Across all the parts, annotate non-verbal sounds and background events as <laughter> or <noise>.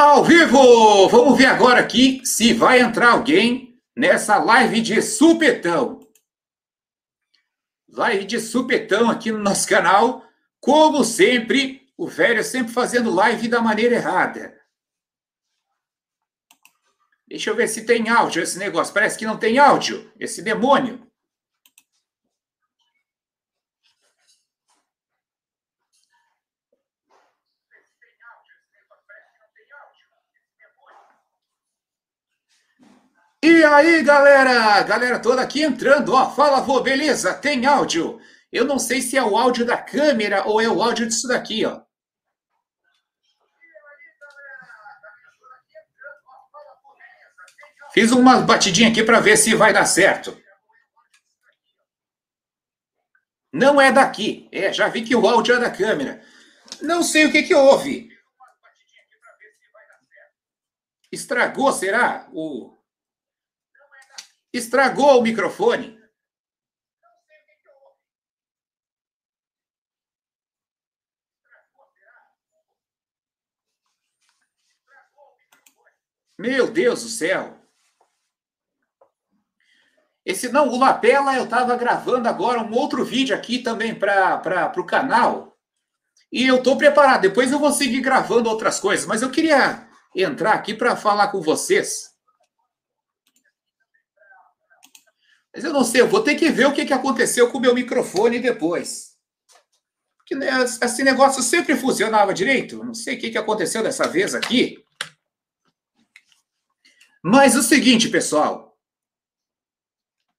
Ao vivo! Vamos ver agora aqui se vai entrar alguém nessa live de supetão. Live de supetão aqui no nosso canal. Como sempre, o velho sempre fazendo live da maneira errada. Deixa eu ver se tem áudio esse negócio. Parece que não tem áudio, esse demônio. E aí, galera? Galera toda aqui entrando, ó. Fala, vô, beleza? Tem áudio. Eu não sei se é o áudio da câmera ou é o áudio disso daqui, ó. Fiz uma batidinha aqui para ver se vai dar certo. Não é daqui. É, já vi que o áudio é da câmera. Não sei o que que houve. Estragou, será? O Estragou o microfone. Meu Deus do céu. Esse não, o Lapela, eu estava gravando agora um outro vídeo aqui também para o canal. E eu estou preparado. Depois eu vou seguir gravando outras coisas. Mas eu queria entrar aqui para falar com vocês Mas eu não sei, eu vou ter que ver o que, que aconteceu com o meu microfone depois. Porque né, esse negócio sempre funcionava direito. Não sei o que, que aconteceu dessa vez aqui. Mas o seguinte, pessoal.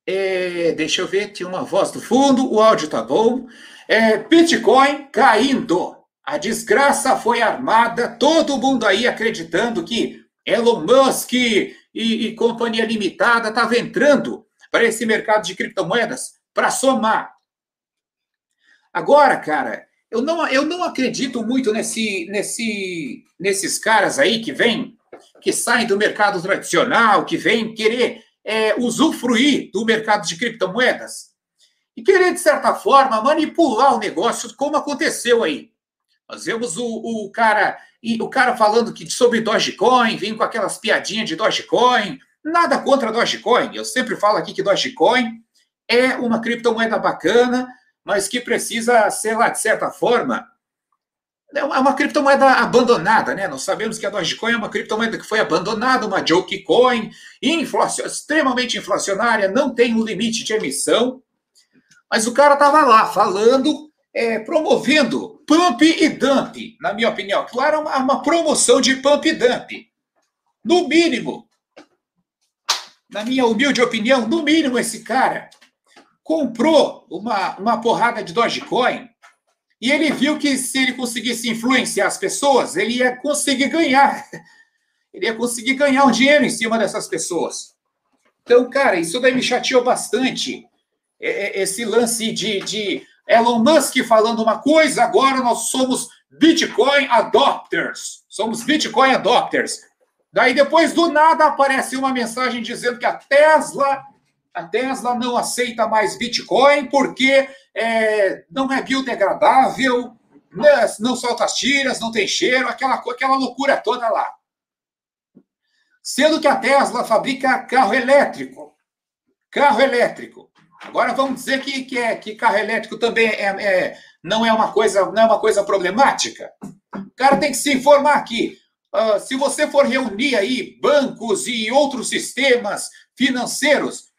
É, deixa eu ver, tinha uma voz do fundo, o áudio tá bom. É, Bitcoin caindo. A desgraça foi armada, todo mundo aí acreditando que Elon Musk e, e companhia limitada estava entrando para esse mercado de criptomoedas para somar. Agora, cara, eu não, eu não acredito muito nesse, nesse, nesses caras aí que vêm, que saem do mercado tradicional, que vêm querer é, usufruir do mercado de criptomoedas e querer, de certa forma, manipular o negócio, como aconteceu aí. Nós vemos o, o cara o cara falando que sobre Dogecoin, vem com aquelas piadinhas de Dogecoin, Nada contra Dogecoin. Eu sempre falo aqui que Dogecoin é uma criptomoeda bacana, mas que precisa ser lá, de certa forma, é uma criptomoeda abandonada, né? Nós sabemos que a Dogecoin é uma criptomoeda que foi abandonada, uma joke coin, inflacion... extremamente inflacionária, não tem um limite de emissão. Mas o cara estava lá falando, é, promovendo pump e dump, na minha opinião. Claro, uma, uma promoção de pump e dump. No mínimo, na minha humilde opinião, no mínimo esse cara comprou uma, uma porrada de Dogecoin e ele viu que se ele conseguisse influenciar as pessoas, ele ia conseguir ganhar. <laughs> Ele ia conseguir ganhar um dinheiro em cima dessas pessoas. Então, cara, isso daí me chateou bastante. É, é, esse lance de, de Elon Musk falando uma coisa, agora nós somos Bitcoin adopters. Somos Bitcoin adopters. Daí depois do nada aparece uma mensagem dizendo que a Tesla, a Tesla não aceita mais Bitcoin porque é, não é biodegradável, né, não solta as tiras, não tem cheiro, aquela, aquela loucura toda lá. Sendo que a Tesla fabrica carro elétrico. Carro elétrico. Agora vamos dizer que, que, é, que carro elétrico também é, é, não, é uma coisa, não é uma coisa problemática. O cara tem que se informar aqui. Uh, se você for reunir aí bancos e outros sistemas financeiros,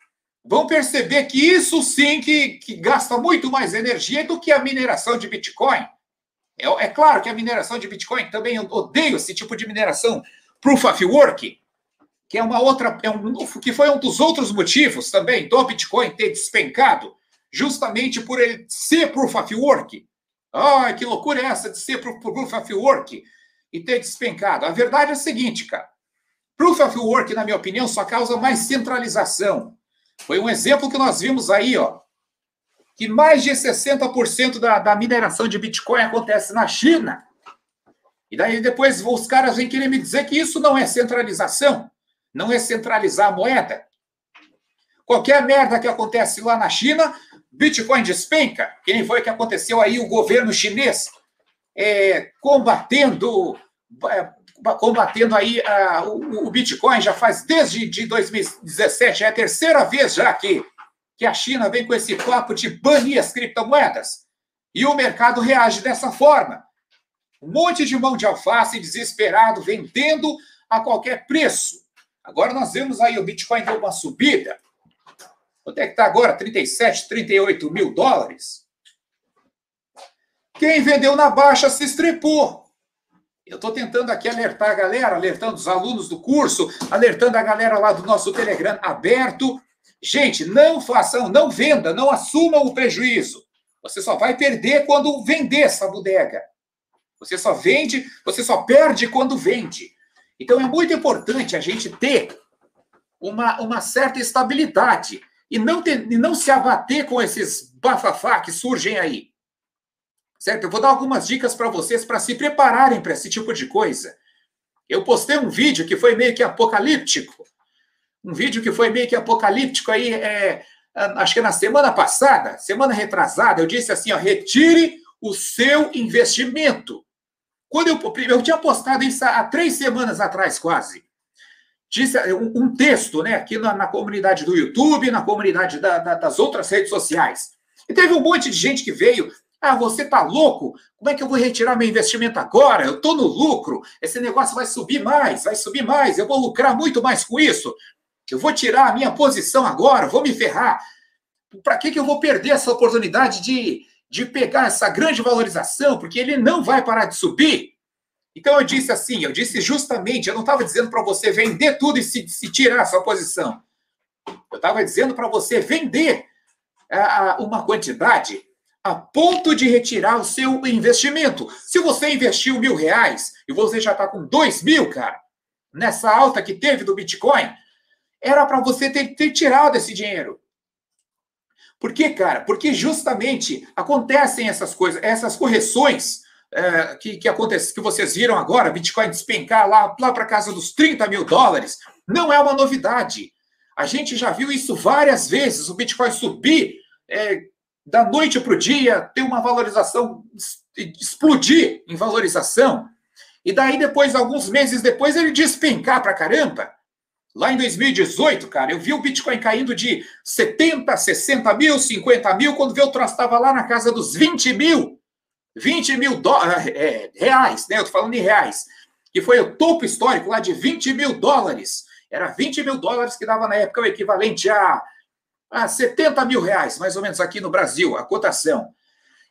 vão perceber que isso sim que, que gasta muito mais energia do que a mineração de Bitcoin. É, é, claro que a mineração de Bitcoin também odeio esse tipo de mineração proof of work, que é uma outra, é um, que foi um dos outros motivos também do Bitcoin ter despencado, justamente por ele ser proof of work. Ai, que loucura é essa de ser proof of work? E ter despencado. A verdade é a seguinte, cara. Proof of Work, na minha opinião, só causa mais centralização. Foi um exemplo que nós vimos aí, ó, que mais de 60% da, da mineração de Bitcoin acontece na China. E daí depois os caras vêm querer me dizer que isso não é centralização, não é centralizar a moeda. Qualquer merda que acontece lá na China, Bitcoin despenca, que nem foi o que aconteceu aí o governo chinês é, combatendo, é, combatendo aí uh, o, o, Bitcoin já faz desde de 2017, é a terceira vez já que, que a China vem com esse papo de banir as criptomoedas. E o mercado reage dessa forma. Um monte de mão de alface desesperado vendendo a qualquer preço. Agora nós vemos aí o Bitcoin deu uma subida. Quanto é que está agora? 37, 38 mil dólares. Quem vendeu na baixa se estrepou. Eu estou tentando aqui alertar a galera, alertando os alunos do curso, alertando a galera lá do nosso Telegram aberto. Gente, não façam, não venda, não assumam o prejuízo. Você só vai perder quando vender essa bodega. Você só vende, você só perde quando vende. Então é muito importante a gente ter uma, uma certa estabilidade e não, ter, e não se abater com esses bafafá que surgem aí. Certo? Eu vou dar algumas dicas para vocês para se prepararem para esse tipo de coisa. Eu postei um vídeo que foi meio que apocalíptico. Um vídeo que foi meio que apocalíptico aí, é, acho que na semana passada, semana retrasada, eu disse assim: ó, retire o seu investimento. Quando eu, eu tinha postado isso há três semanas atrás, quase. Disse um, um texto, né, aqui na, na, comunidade do YouTube, na comunidade da, da, das outras redes sociais. E teve um monte de gente que veio. Ah, você tá louco? Como é que eu vou retirar meu investimento agora? Eu tô no lucro. Esse negócio vai subir mais, vai subir mais. Eu vou lucrar muito mais com isso. Eu vou tirar a minha posição agora, vou me ferrar. Para que, que eu vou perder essa oportunidade de, de pegar essa grande valorização, porque ele não vai parar de subir. Então eu disse assim, eu disse justamente, eu não estava dizendo para você vender tudo e se, se tirar a sua posição. Eu estava dizendo para você vender uh, uma quantidade a ponto de retirar o seu investimento. Se você investiu mil reais e você já está com dois mil, cara, nessa alta que teve do Bitcoin, era para você ter, ter tirado esse dinheiro. Por quê, cara? Porque justamente acontecem essas coisas, essas correções é, que, que acontece, que vocês viram agora, Bitcoin despencar lá, lá para casa dos 30 mil dólares, não é uma novidade. A gente já viu isso várias vezes, o Bitcoin subir é, da noite para o dia, ter uma valorização, explodir em valorização, e daí depois, alguns meses depois, ele despencar para caramba. Lá em 2018, cara, eu vi o Bitcoin caindo de 70, 60 mil, 50 mil, quando veio o troço estava lá na casa dos 20 mil. 20 mil dólares, é, reais, né? Eu tô falando em reais. Que foi o topo histórico lá de 20 mil dólares. Era 20 mil dólares que dava na época o equivalente a, a 70 mil reais, mais ou menos aqui no Brasil, a cotação.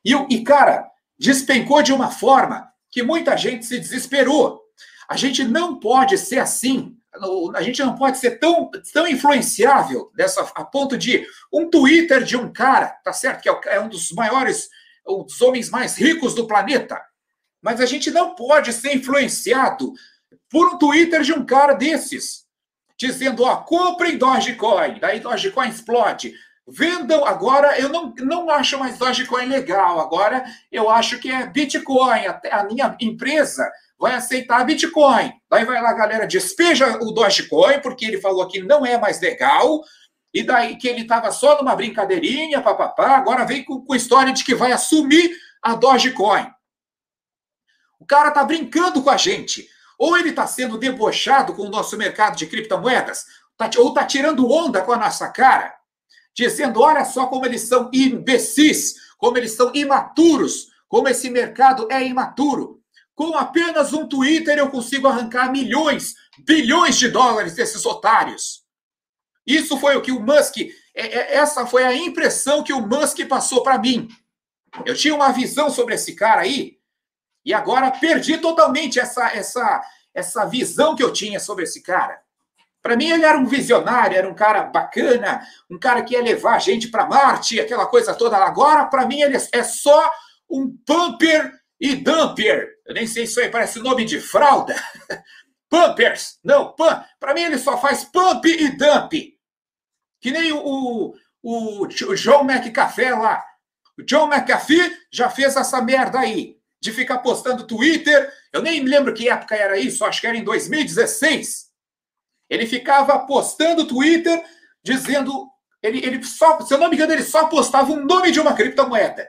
E, e, cara, despencou de uma forma que muita gente se desesperou. A gente não pode ser assim a gente não pode ser tão, tão influenciável dessa, a ponto de um Twitter de um cara, tá certo? Que é, é um dos maiores, um dos homens mais ricos do planeta. Mas a gente não pode ser influenciado por um Twitter de um cara desses, dizendo, ó, comprem Dogecoin, daí Dogecoin explode. Vendam, agora eu não, não acho mais Dogecoin legal, agora eu acho que é Bitcoin, a, a minha empresa vai aceitar Bitcoin. Daí vai lá, galera, despeja o Dogecoin, porque ele falou que não é mais legal, e daí que ele estava só numa brincadeirinha, papapá, agora vem com, com história de que vai assumir a Dogecoin. O cara tá brincando com a gente. Ou ele está sendo debochado com o nosso mercado de criptomoedas, tá, ou está tirando onda com a nossa cara, dizendo: olha só como eles são imbecis, como eles são imaturos, como esse mercado é imaturo. Com apenas um Twitter eu consigo arrancar milhões, bilhões de dólares desses otários. Isso foi o que o Musk, é, é, essa foi a impressão que o Musk passou para mim. Eu tinha uma visão sobre esse cara aí e agora perdi totalmente essa essa essa visão que eu tinha sobre esse cara. Para mim ele era um visionário, era um cara bacana, um cara que ia levar a gente para Marte, aquela coisa toda. Agora para mim ele é só um pumper e dumper. Eu nem sei se isso aí parece nome de fralda. <laughs> Pumpers. Não, pump. Para mim ele só faz pump e dump. Que nem o, o, o, John McCafé lá. O John McAfee já fez essa merda aí. De ficar postando Twitter. Eu nem me lembro que época era isso. Acho que era em 2016. Ele ficava postando Twitter dizendo. Ele, ele só, se eu não me engano, ele só postava o nome de uma criptomoeda.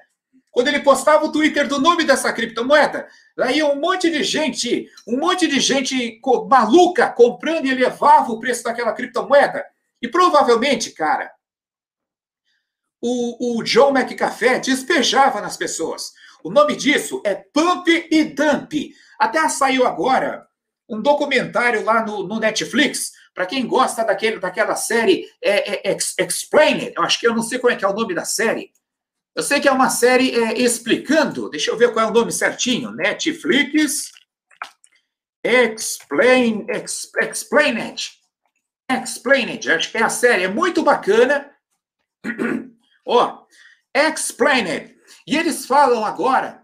quando ele postava o Twitter do nome dessa criptomoeda, lá ia um monte de gente, um monte de gente maluca comprando e elevava o preço daquela criptomoeda. E provavelmente, cara, o, o John McCafé despejava nas pessoas. O nome disso é Pump e Dump. Até saiu agora um documentário lá no, no Netflix, para quem gosta daquele, daquela série é, é, Explain It, eu acho que eu não sei qual é, é o nome da série, eu sei que é uma série é, explicando, deixa eu ver qual é o nome certinho, Netflix Explain, Ex, Explain It. Explain It, acho que é a série, é muito bacana. <clears throat> Ó, Explain It. E eles falam agora,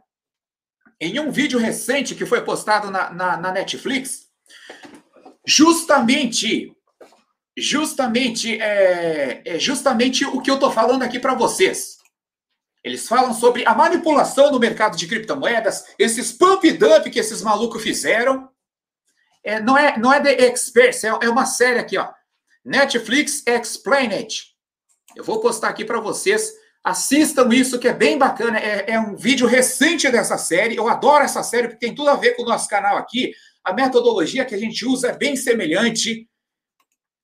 em um vídeo recente que foi postado na, na, na Netflix, justamente, justamente, é, é justamente o que eu estou falando aqui para vocês. Eles falam sobre a manipulação no mercado de criptomoedas, esses pump dump que esses malucos fizeram. É, não, é, não é The Experts, é, é uma série aqui, ó. Netflix Explain It. Eu vou postar aqui para vocês. Assistam isso, que é bem bacana. É, é, um vídeo recente dessa série. Eu adoro essa série, porque tem tudo a ver com o nosso canal aqui. A metodologia que a gente usa é bem semelhante.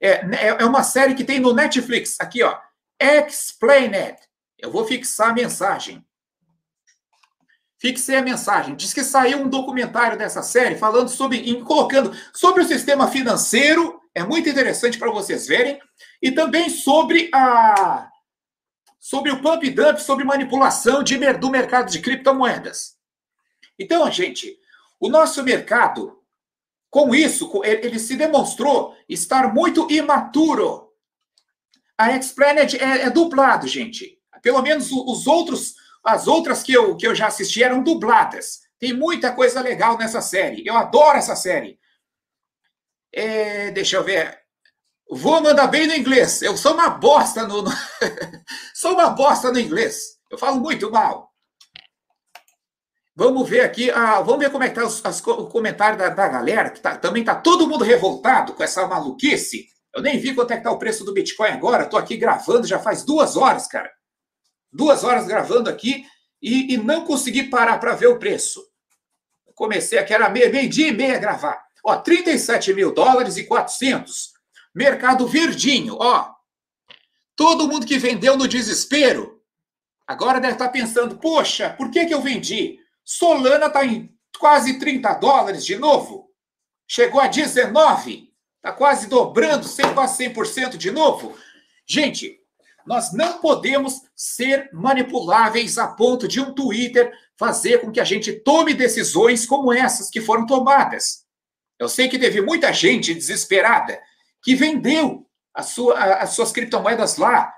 É, é, é uma série que tem no Netflix. Aqui, ó. Explain It. Eu vou fixar a mensagem. Fixei a mensagem. Diz que saiu um documentário dessa série falando sobre, colocando sobre o sistema financeiro. É muito interessante para vocês verem. E também sobre a sobre o pump dump, sobre manipulação de, do mercado de criptomoedas. Então, gente, o nosso mercado, com isso, ele se demonstrou estar muito imaturo. A Xplanet é, é dublado, gente. Pelo menos os outros, as outras que eu, que eu já assisti eram dubladas. Tem muita coisa legal nessa série. Eu adoro essa série. É, deixa eu ver. Vou mandar bem no inglês. Eu sou uma bosta no. <laughs> sou uma bosta no inglês. Eu falo muito mal. Vamos ver aqui. Ah, vamos ver como é que tá o comentário da, da galera, que tá, também tá todo mundo revoltado com essa maluquice. Eu nem vi quanto é que tá o preço do Bitcoin agora. Estou aqui gravando já faz duas horas, cara duas horas gravando aqui e, e não consegui parar para ver o preço. Comecei aqui, era meio, meio dia e meia gravar. Ó, 37 mil dólares e 400. Mercado verdinho, ó. Todo mundo que vendeu no desespero, agora deve estar tá pensando, poxa, por que, que eu vendi? Solana está em quase 30 dólares de novo. Chegou a 19. Está quase dobrando, quase 100% de novo. Gente, nós não podemos ser manipuláveis a ponto de um Twitter fazer com que a gente tome decisões como essas que foram tomadas. Eu sei que teve muita gente desesperada que vendeu sua, as suas criptomoedas lá,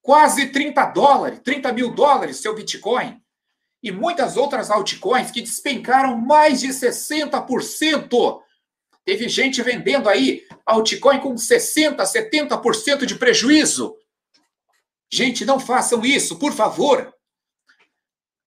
quase 30 dólares, 30 mil dólares seu Bitcoin, e muitas outras altcoins que despencaram mais de 60%. Teve gente vendendo aí altcoin com 60%, 70% de prejuízo. Gente, não façam isso, por favor.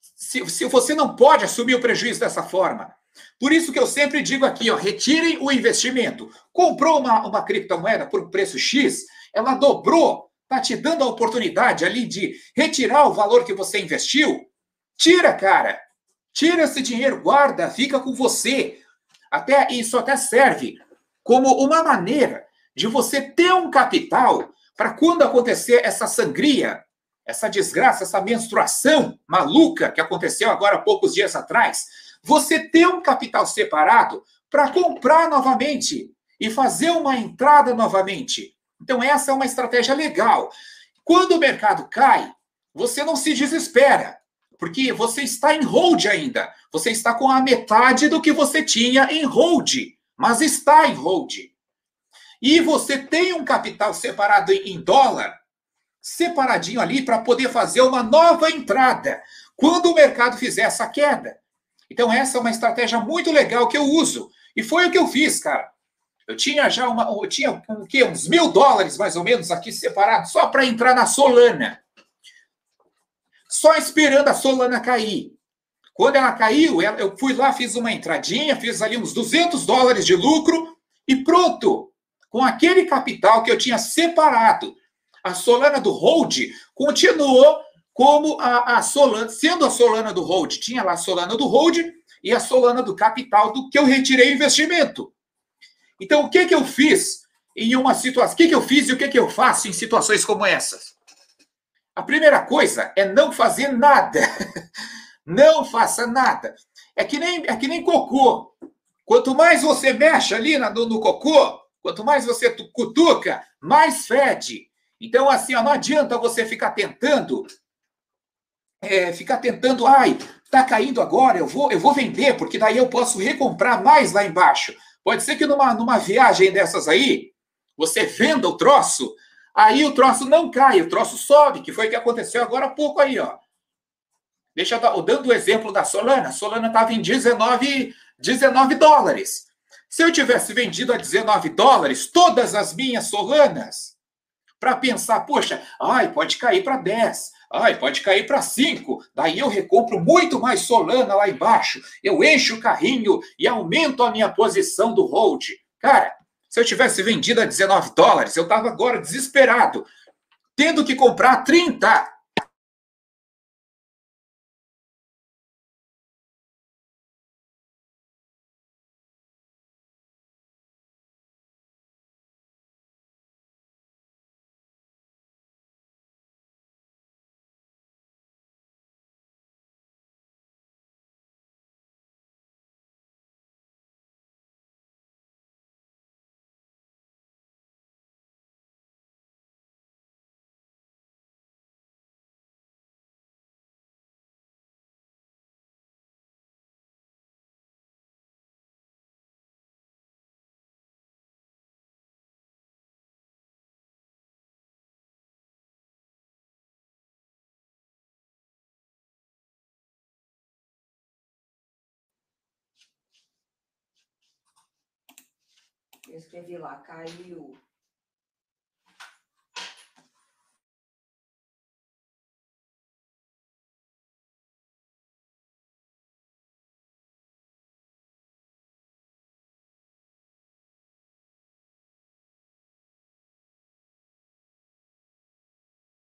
Se, se você não pode assumir o prejuízo dessa forma. Por isso que eu sempre digo aqui, ó, retirem o investimento. Comprou uma, uma criptomoeda por preço X, ela dobrou, está te dando a oportunidade ali de retirar o valor que você investiu. Tira, cara. Tira esse dinheiro, guarda, fica com você. Até isso até serve como uma maneira de você ter um capital para quando acontecer essa sangria, essa desgraça, essa menstruação maluca que aconteceu agora há poucos dias atrás, você ter um capital separado para comprar novamente e fazer uma entrada novamente. Então, essa é uma estratégia legal. Quando o mercado cai, você não se desespera, porque você está em hold ainda. Você está com a metade do que você tinha em hold, mas está em hold e você tem um capital separado em dólar, separadinho ali para poder fazer uma nova entrada quando o mercado fizer essa queda. Então, essa é uma estratégia muito legal que eu uso. E foi o que eu fiz, cara. Eu tinha já uma, eu tinha quê? uns mil dólares mais ou menos aqui separado só para entrar na Solana. Só esperando a Solana cair. Quando ela caiu, eu fui lá, fiz uma entradinha, fiz ali uns 200 dólares de lucro e pronto com aquele capital que eu tinha separado. A Solana do Hold continuou como a, a Solana, sendo a Solana do Hold, tinha lá a Solana do Hold e a Solana do capital do que eu retirei o investimento. Então, o que que eu fiz em uma situação? O que que eu fiz e o que que eu faço em situações como essas? A primeira coisa é não fazer nada. <laughs> não faça nada. É que nem é que nem cocô. Quanto mais você mexe ali no, no cocô, quanto mais você cutuca, mais fede. Então, assim, ó, não adianta você ficar tentando é, ficar tentando, ai, tá caindo agora, eu vou, eu vou vender, porque daí eu posso recomprar mais lá embaixo. Pode ser que numa, numa viagem dessas aí, você venda o troço, aí o troço não cai, o troço sobe, que foi o que aconteceu agora há pouco aí, ó. Deixa eu dando o exemplo da Solana. A Solana estava em 19, 19 dólares. Se eu tivesse vendido a 19 dólares todas as minhas Solanas, para pensar, poxa, ai, pode cair para 10, Ai, pode cair para 5. Daí eu recompro muito mais Solana lá embaixo. Eu encho o carrinho e aumento a minha posição do hold. Cara, se eu tivesse vendido a 19 dólares, eu estava agora desesperado, tendo que comprar 30. Escrevi lá, caiu.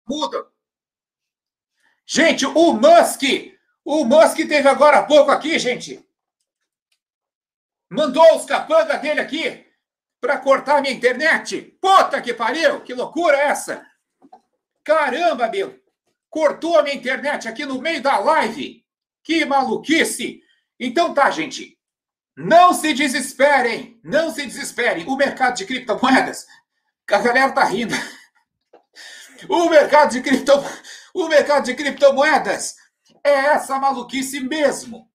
Muda. Gente, o Musk, o Musk teve agora há pouco aqui, gente. Mandou os capanga dele aqui para cortar minha internet. Puta que pariu! Que loucura é essa? Caramba, meu! Cortou a minha internet aqui no meio da live. Que maluquice! Então tá, gente. Não se desesperem. Não se desesperem. O mercado de criptomoedas. A galera tá rindo. O mercado de cripto, o mercado de criptomoedas é essa maluquice mesmo.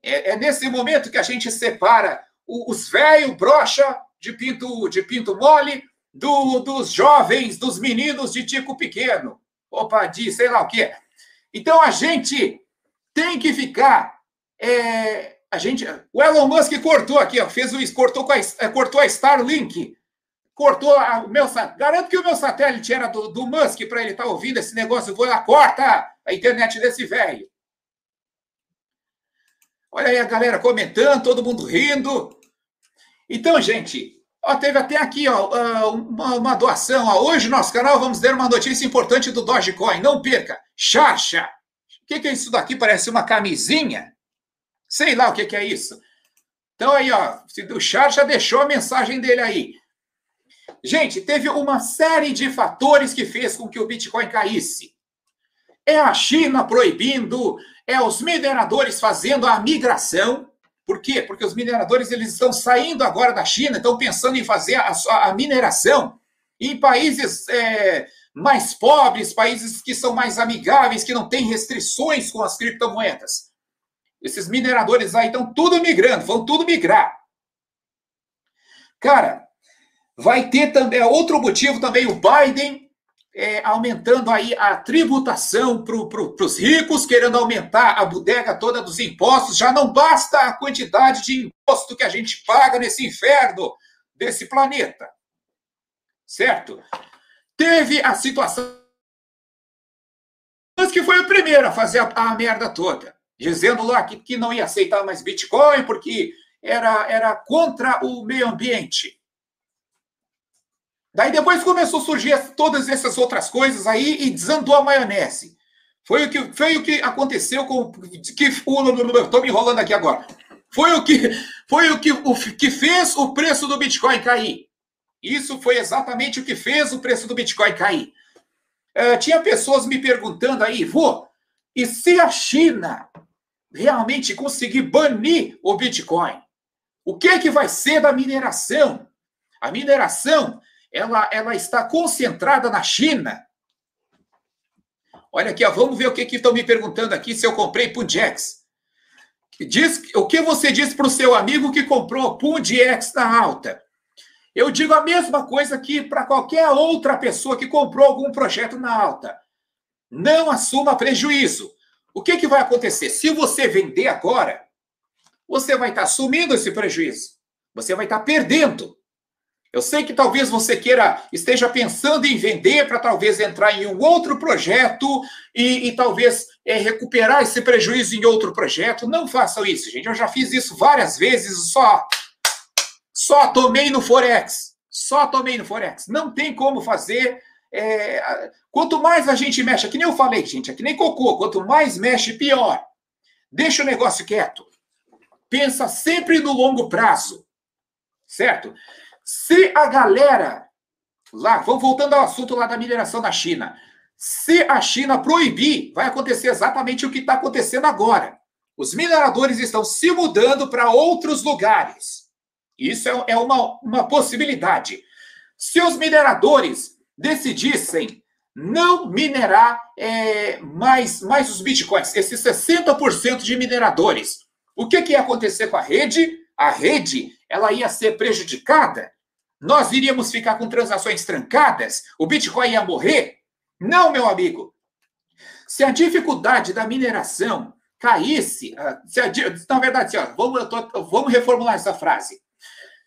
É, é nesse momento que a gente separa os velhos brocha de pinto, de pinto mole do, dos jovens, dos meninos de Tico Pequeno. Opa, de sei lá o quê. Então a gente tem que ficar. É, a gente, o Elon Musk cortou aqui, ó, fez o cortou, a, é, cortou a Starlink, cortou a, o meu garanto que o meu satélite era do, do Musk para ele estar tá ouvindo esse negócio. Vou lá, corta a internet desse velho. Olha aí a galera comentando, todo mundo rindo. Então, gente, ó, teve até aqui ó, ah, uma, uma doação. Ó. Hoje no nosso canal vamos dar uma notícia importante do Dogecoin. Não perca. Charcha. O que, que é isso daqui? Parece uma camisinha? Sei lá o que, que é isso. Então aí, ó, o Charcha deixou a mensagem dele aí. Gente, teve uma série de fatores que fez com que o Bitcoin caísse. É a China proibindo, é os mineradores fazendo a migração, por quê? Porque os mineradores eles estão saindo agora da China, estão pensando em fazer a, a mineração em países é, mais pobres, países que são mais amigáveis, que não têm restrições com as criptomoedas. Esses mineradores aí estão tudo migrando, vão tudo migrar. Cara, vai ter também é outro motivo também o Biden é, aumentando aí a tributação para pro, os ricos, querendo aumentar a bodega toda dos impostos. Já não basta a quantidade de imposto que a gente paga nesse inferno desse planeta. Certo? Teve a situação. Mas que foi o primeiro a fazer a, a merda toda, dizendo lá que, que não ia aceitar mais Bitcoin porque era, era contra o meio ambiente. Daí depois começou a surgir todas essas outras coisas aí e desandou a maionese. Foi o que, foi o que aconteceu com que estou me enrolando aqui agora. Foi o que foi o que, o que fez o preço do Bitcoin cair. Isso foi exatamente o que fez o preço do Bitcoin cair. Uh, tinha pessoas me perguntando aí, vô, e se a China realmente conseguir banir o Bitcoin, o que é que vai ser da mineração? A mineração, ela, ela está concentrada na China. Olha aqui, ó, vamos ver o que estão me perguntando aqui se eu comprei Pundex. Diz, o que você diz para o seu amigo que comprou Pundex na alta? Eu digo a mesma coisa que para qualquer outra pessoa que comprou algum projeto na alta. Não assuma prejuízo. O que, que vai acontecer? Se você vender agora, você vai estar tá assumindo esse prejuízo. Você vai estar tá perdendo. Eu sei que talvez você queira, esteja pensando em vender para talvez entrar em um outro projeto e, e talvez é, recuperar esse prejuízo em outro projeto. Não façam isso, gente. Eu já fiz isso várias vezes, só só tomei no Forex. Só tomei no Forex. Não tem como fazer. É, quanto mais a gente mexe, é que nem eu falei, gente, é que nem cocô. Quanto mais mexe, pior. Deixa o negócio quieto. Pensa sempre no longo prazo. Certo? Se a galera. Lá, vamos voltando ao assunto lá da mineração na China. Se a China proibir, vai acontecer exatamente o que está acontecendo agora. Os mineradores estão se mudando para outros lugares. Isso é, é uma, uma possibilidade. Se os mineradores decidissem não minerar é, mais, mais os bitcoins, esses 60% de mineradores, o que, que ia acontecer com a rede? A rede ela ia ser prejudicada? Nós iríamos ficar com transações trancadas? O Bitcoin ia morrer? Não, meu amigo. Se a dificuldade da mineração caísse, ah, a, na verdade, assim, ó, vamos, tô, vamos reformular essa frase.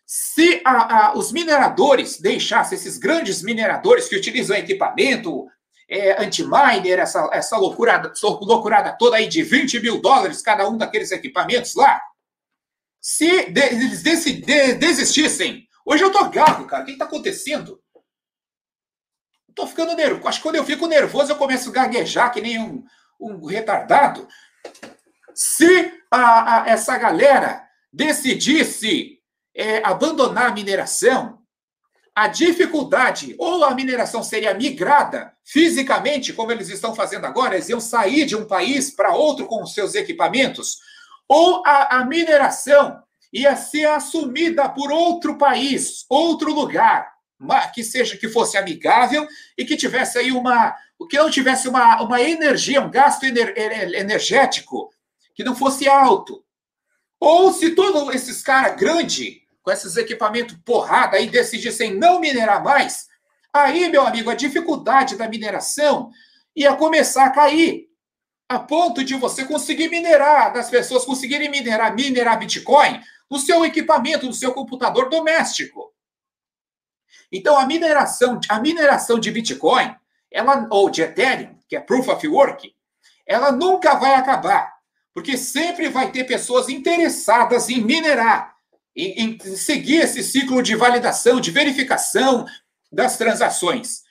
Se a, a, os mineradores deixassem, esses grandes mineradores que utilizam equipamento é, anti-miner, essa, essa loucurada, loucurada toda aí de 20 mil dólares cada um daqueles equipamentos lá, se de, eles de, de, desistissem, hoje eu tô gago, cara, o que está acontecendo? Tô ficando nervoso. Acho que quando eu fico nervoso, eu começo a gaguejar que nem um, um retardado. Se a, a, essa galera decidisse é, abandonar a mineração, a dificuldade, ou a mineração seria migrada fisicamente, como eles estão fazendo agora, eles iam sair de um país para outro com os seus equipamentos, ou a, a mineração ia ser assumida por outro país, outro lugar, que seja que fosse amigável e que tivesse aí uma que não tivesse uma, uma energia, um gasto ener, energético que não fosse alto. Ou se todos esses caras grandes com esses equipamentos porrada aí, decidissem não minerar mais, aí, meu amigo, a dificuldade da mineração ia começar a cair. A ponto de você conseguir minerar, das pessoas conseguirem minerar, minerar Bitcoin no seu equipamento, no seu computador doméstico. Então, a mineração, a mineração de Bitcoin, ela, ou de Ethereum, que é Proof of Work, ela nunca vai acabar, porque sempre vai ter pessoas interessadas em minerar em, em seguir esse ciclo de validação, de verificação das transações,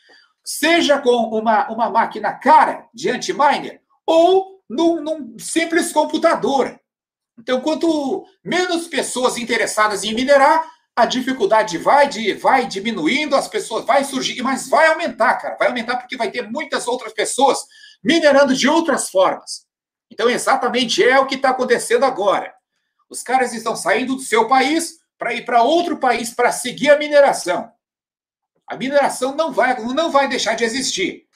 seja com uma, uma máquina cara de anti-miner ou num, num simples computador. Então, quanto menos pessoas interessadas em minerar, a dificuldade vai, de, vai diminuindo, as pessoas vai surgir, mas vai aumentar, cara. Vai aumentar porque vai ter muitas outras pessoas minerando de outras formas. Então, exatamente é o que está acontecendo agora. Os caras estão saindo do seu país para ir para outro país para seguir a mineração. A mineração não vai, não vai deixar de existir.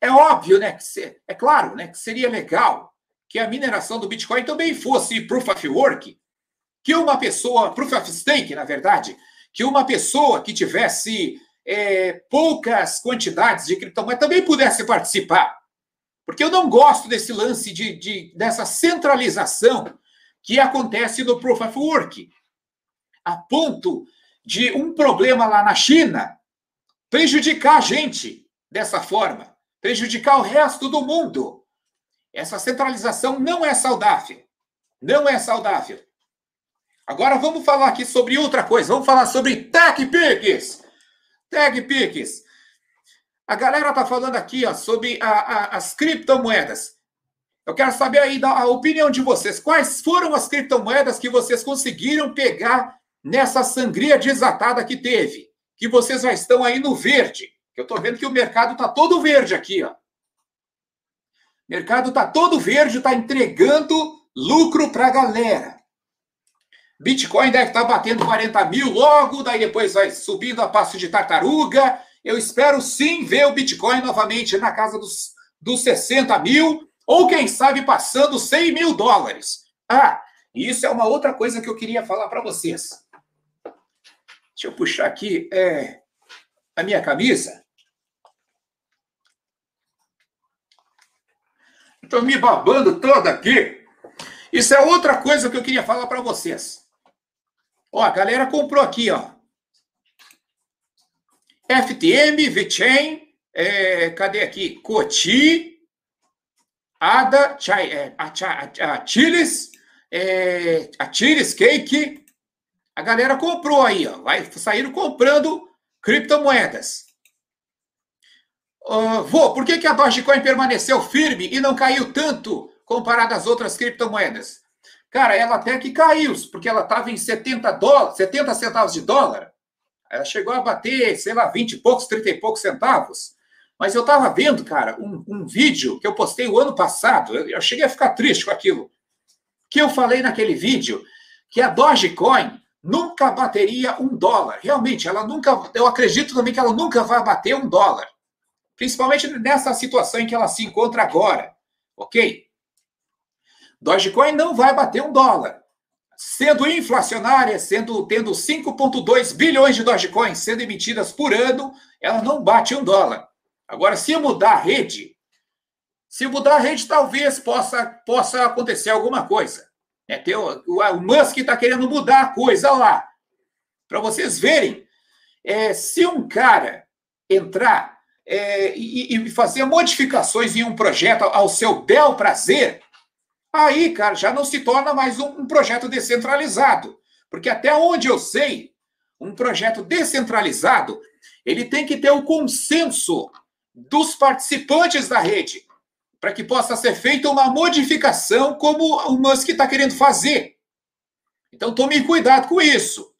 É óbvio, né? Que é claro, né? Que seria legal que a mineração do Bitcoin também fosse proof of work, que uma pessoa, proof of stake, na verdade, que uma pessoa que tivesse é, poucas quantidades de criptomoeda também pudesse participar. Porque eu não gosto desse lance de, de, dessa centralização que acontece no Proof of Work, a ponto de um problema lá na China prejudicar a gente dessa forma, prejudicar o resto do mundo. Essa centralização não é saudável. Não é saudável. Agora vamos falar aqui sobre outra coisa. Vamos falar sobre TechPix. TechPix. A galera tá falando aqui, ó, sobre a, a, as criptomoedas. Eu quero saber aí da, a opinião de vocês. Quais foram as criptomoedas que vocês conseguiram pegar nessa sangria desatada que teve? Que vocês já estão aí no verde. Eu tô vendo que o mercado tá todo verde aqui, ó. Mercado tá todo verde, tá entregando lucro para a galera. Bitcoin deve estar tá batendo 40 mil logo, daí depois vai subindo a passo de tartaruga. Eu espero sim ver o Bitcoin novamente na casa dos, dos 60 mil, ou quem sabe passando 100 mil dólares. Ah, isso é uma outra coisa que eu queria falar para vocês. Deixa eu puxar aqui é, a minha camisa. Estou me babando toda aqui. Isso é outra coisa que eu queria falar para vocês. Ó, a galera comprou aqui, ó. FTM, VeChain, é, cadê aqui? Coti, Ada, Chai, é, a, é, Cake. A galera comprou aí, ó. Vai, saíram comprando criptomoedas. Vô, por que, que a Dogecoin permaneceu firme e não caiu tanto comparado às outras criptomoedas? Cara, ela até que caiu, porque ela estava em 70, dólares, 70 centavos de dólar. Ela chegou a bater, sei lá, 20 e poucos, 30 e poucos centavos. Mas eu estava vendo, cara, um, um, vídeo que eu postei o ano passado. Eu, eu cheguei a ficar triste com aquilo. Que eu falei naquele vídeo que a Dogecoin nunca bateria um dólar. Realmente, ela nunca. Eu acredito também que ela nunca vai bater um dólar. Principalmente nessa situação em que ela se encontra agora. Ok? Dogecoin não vai bater um dólar. Sendo inflacionária, sendo tendo 5,2 bilhões de Dogecoins sendo emitidas por ano, ela não bate um dólar. Agora, se mudar a rede, se mudar a rede, talvez possa, possa acontecer alguma coisa. É, tem o, o, o Musk está querendo mudar a coisa lá. Para vocês verem, é, se um cara entrar é, e, e, fazer modificações em um projeto ao seu bel prazer, aí, cara, já não se torna mais um, um projeto descentralizado. Porque até onde eu sei, um projeto descentralizado, ele tem que ter o consenso dos participantes da rede, para que possa ser feita uma modificação como o Musk está querendo fazer. Então tome cuidado com isso.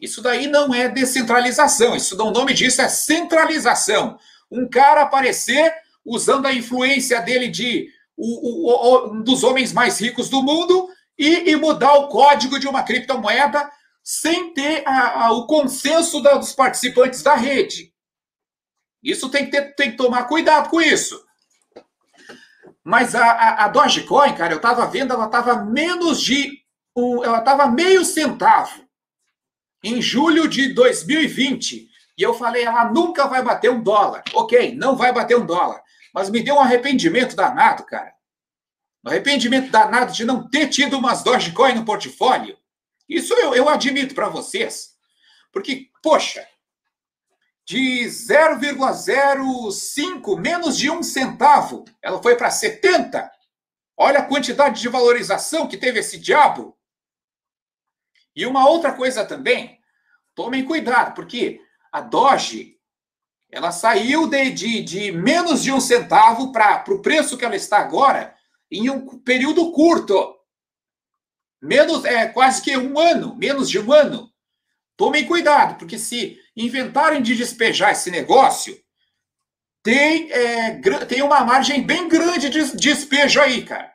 Isso daí não é descentralização, isso o nome disso é centralização. Um cara aparecer usando a influência dele de o, o, um dos homens mais ricos do mundo e, e, mudar o código de uma criptomoeda sem ter a, a, o consenso da, dos participantes da rede. Isso tem que, ter, tem que tomar cuidado com isso. Mas a, a, a Dogecoin, cara, eu estava vendo, ela estava menos de. Um, ela estava meio centavo em julho de 2020. E eu falei, ela nunca vai bater um dólar. Ok, não vai bater um dólar. Mas me deu um arrependimento danado, cara. Um arrependimento danado de não ter tido umas Dogecoin no portfólio. Isso eu, eu admito para vocês. Porque, poxa, de 0,05, menos de um centavo, ela foi para 70. Olha a quantidade de valorização que teve esse diabo. E uma outra coisa também, tomem cuidado, porque a Doge ela saiu de, de, de menos de um centavo para o preço que ela está agora em um período curto. Menos, é quase que um ano, menos de um ano. Tomem cuidado, porque se inventarem de despejar esse negócio, tem, é, tem uma margem bem grande de despejo aí, cara.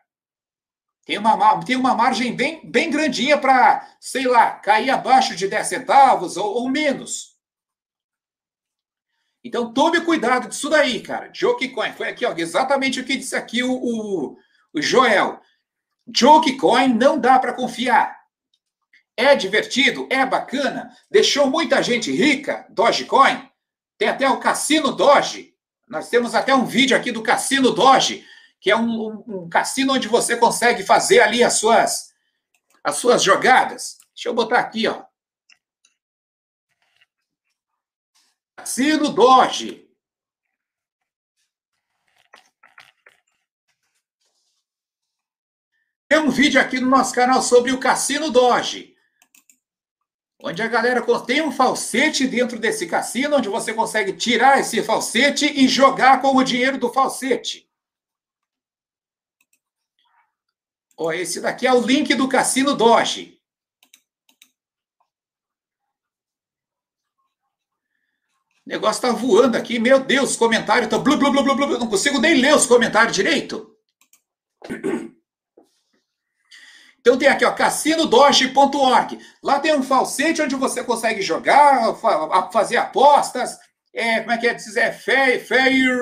Tem uma, tem uma margem bem, bem grandinha para, sei lá, cair abaixo de 10 centavos ou, ou, menos. Então tome cuidado disso daí, cara. Jokecoin. Foi aqui, ó, exatamente o que disse aqui o, o, o Joel. Jokecoin não dá para confiar. É divertido, é bacana, deixou muita gente rica, Dogecoin. Tem até o Cassino Doge. Nós temos até um vídeo aqui do Cassino Doge que é um, um, cassino onde você consegue fazer ali as suas, as suas jogadas. Deixa eu botar aqui, ó. Cassino Doge. Tem um vídeo aqui no nosso canal sobre o Cassino Doge. onde a galera tem um falsete dentro desse cassino, onde você consegue tirar esse falsete e jogar com o dinheiro do falsete. Ó, esse daqui é o link do Cassino Doge. O negócio tá voando aqui, meu Deus, os comentários estão. Blu, blu, blu, blu, blu, não consigo nem ler os comentários direito. Então tem aqui, ó, cassinodoge.org. Lá tem um falsete onde você consegue jogar, fazer apostas. É, como é que é dizer? É fair, fair.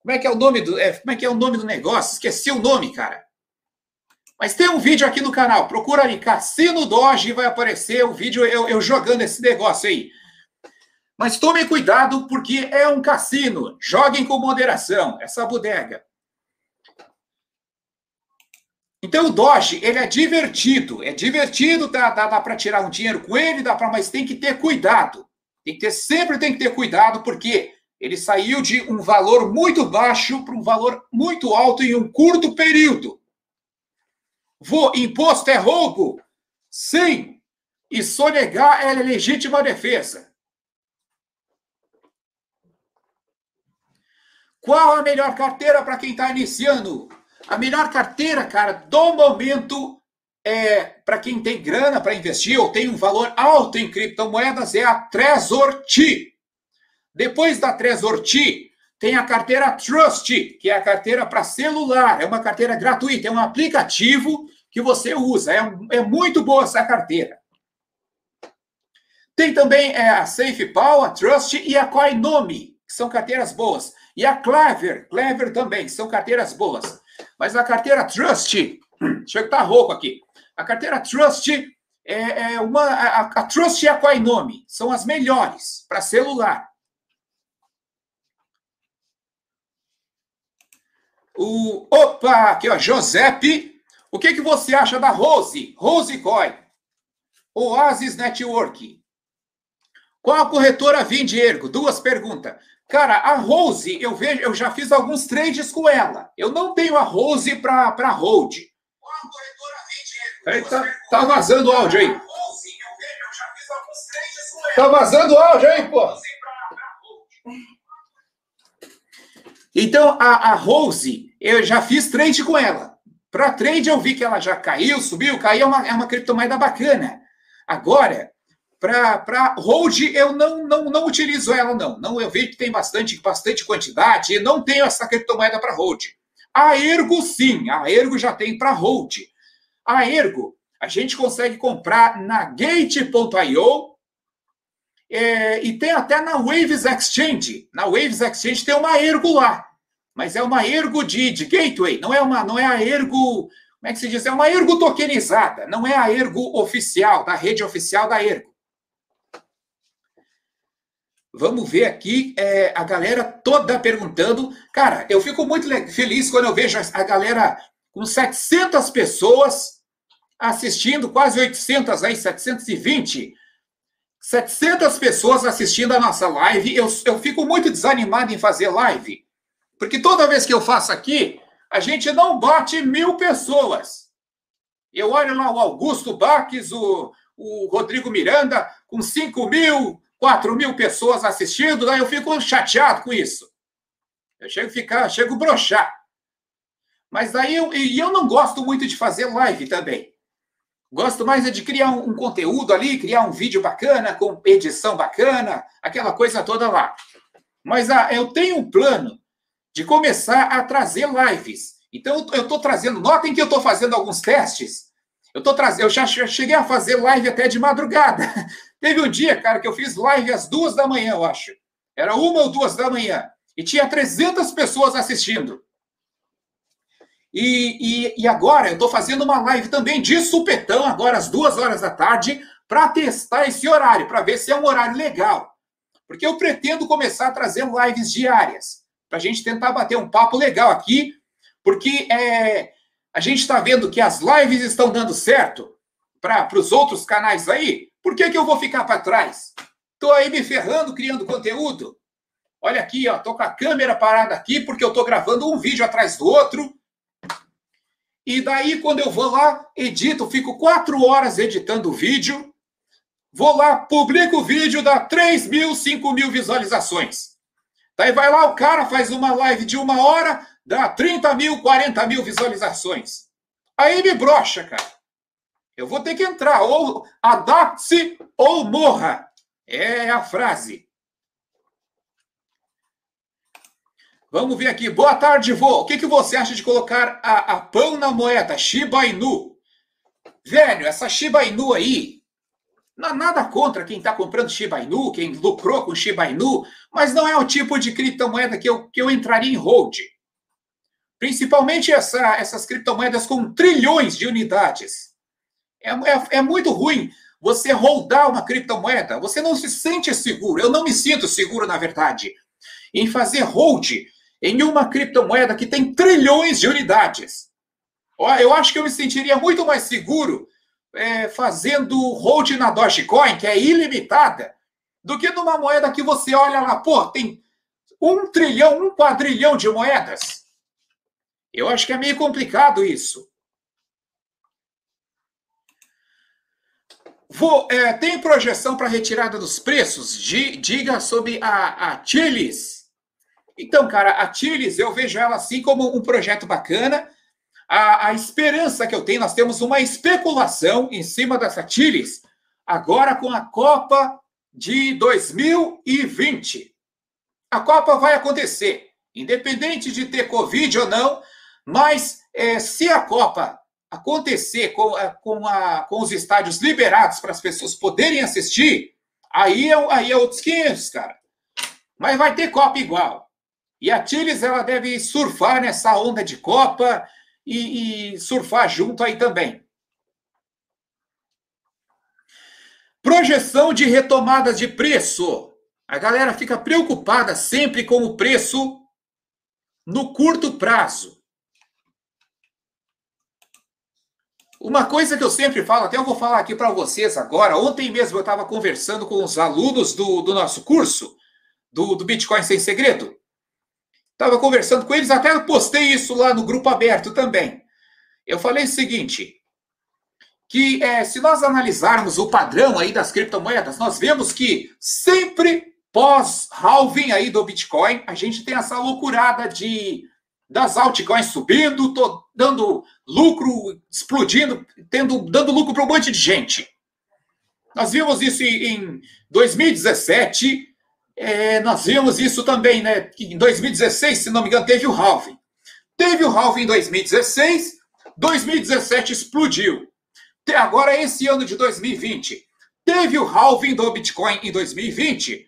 Como é que é o nome do, é, como é que é o nome do negócio? Esqueci o nome, cara. Mas tem um vídeo aqui no canal. Procura ali, Cassino Doge, vai aparecer o vídeo eu, eu jogando esse negócio aí. Mas tomem cuidado, porque é um cassino. Joguem com moderação, essa bodega. Então o Doge, ele é divertido, é divertido, dá, dá, dá para tirar um dinheiro com ele, dá para, mas tem que ter cuidado. Tem que ter, sempre tem que ter cuidado, porque ele saiu de um valor muito baixo para um valor muito alto em um curto período. Vou, imposto é roubo? Sim. E sonegar é legítima defesa. Qual a melhor carteira para quem está iniciando? A melhor carteira, cara, do momento, é para quem tem grana para investir ou tem um valor alto em criptomoedas, é a Trezor T. Depois da Trezor T, tem a carteira Trust, que é a carteira para celular. É uma carteira gratuita, é um aplicativo que você usa. É, é muito boa essa carteira. Tem também é, a SafePal, a Trust e a Coinomi, que são carteiras boas. E a Clever, Clever também, são carteiras boas. Mas a carteira Trust, <clears throat> deixa eu estar rouco aqui. A carteira Trust é, é uma. A, a, Trust e a Coinome são as melhores para celular. O, opa, aqui ó, Josepe. O que, que você acha da Rose? Rose Coin. Oasis Network. Qual a corretora Vinde Ergo? Duas perguntas. Cara, a Rose, eu vejo, eu já fiz alguns trades com ela. Eu não tenho a Rose para para hold. Peraí, tá, tá vazando o áudio aí. Tá vazando o áudio aí, pô. Então, a, a Rose, eu já fiz trade com ela. Para trade, eu vi que ela já caiu, subiu, caiu, é uma, é uma criptomoeda bacana. Agora, para hold, eu não, não, não utilizo ela, não. não. Eu vejo que tem bastante, bastante quantidade e não tenho essa criptomoeda para hold. A Ergo, sim. A Ergo já tem para hold. A Ergo, a gente consegue comprar na Gate.io é, e tem até na Waves Exchange. Na Waves Exchange tem uma Ergo lá. Mas é uma Ergo de, de gateway, não é, uma, não é a Ergo... Como é que se diz? É uma Ergo tokenizada, não é a Ergo oficial, da rede oficial da Ergo. Vamos ver aqui é, a galera toda perguntando. Cara, eu fico muito feliz quando eu vejo a galera com 700 pessoas assistindo, quase 800 aí, 720. 700 pessoas assistindo a nossa live. Eu, eu fico muito desanimado em fazer live, porque toda vez que eu faço aqui, a gente não bate mil pessoas. Eu olho lá o Augusto Baques, o, o Rodrigo Miranda, com 5 mil, 4 mil pessoas assistindo, daí eu fico chateado com isso. Eu chego a ficar, chego a brochar. Mas daí eu, e eu não gosto muito de fazer live também. Gosto mais é de criar um, um, conteúdo ali, criar um vídeo bacana, com edição bacana, aquela coisa toda lá. Mas ah, eu tenho um plano de começar a trazer lives. Então eu estou trazendo, notem que eu estou fazendo alguns testes. Eu tô trazendo, eu já cheguei a fazer live até de madrugada. <laughs> Teve um dia, cara, que eu fiz live às duas da manhã, eu acho. Era uma ou duas da manhã. E tinha 300 pessoas assistindo. E, e, e agora eu estou fazendo uma live também de supetão, agora às duas horas da tarde, para testar esse horário, para ver se é um horário legal. Porque eu pretendo começar a trazer lives diárias, para a gente tentar bater um papo legal aqui, porque é, a gente está vendo que as lives estão dando certo para os outros canais aí, por que, que eu vou ficar para trás? Estou aí me ferrando, criando conteúdo. Olha aqui, ó, com a câmera parada aqui porque eu estou gravando um vídeo atrás do outro. E daí, quando eu vou lá, edito, fico quatro horas editando o vídeo. Vou lá, publico o vídeo, dá 3 mil, 5 mil visualizações. Daí vai lá, o cara faz uma live de uma hora, dá 30 mil, 40 mil visualizações. Aí me brocha, cara. Eu vou ter que entrar, ou adapte-se ou morra. É a frase. Vamos ver aqui. Boa tarde, vô. O que, que você acha de colocar a, a pão na moeda? Shiba Inu. Velho, essa Shiba Inu aí, não nada contra quem está comprando Shiba Inu, quem lucrou com Shiba Inu, mas não é o tipo de criptomoeda que eu, que eu entraria em hold. Principalmente essa, essas criptomoedas com trilhões de unidades. É, é, é muito ruim você holdar uma criptomoeda. Você não se sente seguro. Eu não me sinto seguro, na verdade, em fazer hold em uma criptomoeda que tem trilhões de unidades. Eu acho que eu me sentiria muito mais seguro é, fazendo hold na Dogecoin, que é ilimitada, do que numa moeda que você olha lá, pô, tem um trilhão, um quadrilhão de moedas. Eu acho que é meio complicado isso. Vou, é, tem projeção para retirada dos preços? diga sobre a, a Chilis. Então, cara, a Chilis, eu vejo ela assim como um projeto bacana. A, a esperança que eu tenho, nós temos uma especulação em cima dessa Chilis, agora com a Copa de 2020. A Copa vai acontecer, independente de ter Covid ou não, mas é, se a Copa acontecer com, é, com, a, com os estádios liberados para as pessoas poderem assistir, aí é, aí é outros 500, cara. Mas vai ter Copa igual. E a Tiles, ela deve surfar nessa onda de Copa e, e surfar junto aí também. Projeção de retomadas de preço. A galera fica preocupada sempre com o preço no curto prazo. Uma coisa que eu sempre falo, até eu vou falar aqui para vocês agora. Ontem mesmo eu estava conversando com os alunos do, do nosso curso, do, do Bitcoin Sem Segredo. Estava conversando com eles, até postei isso lá no grupo aberto também. Eu falei o seguinte: que é, se nós analisarmos o padrão aí das criptomoedas, nós vemos que sempre pós-halving aí do Bitcoin, a gente tem essa loucurada de das altcoins subindo, dando lucro, explodindo, tendo, dando lucro para um monte de gente. Nós vimos isso em 2017, é, nós vimos isso também, né? Em 2016, se não me engano, teve o halving. Teve o halving em 2016, 2017 explodiu. Agora, esse ano de 2020, teve o halving do Bitcoin em 2020,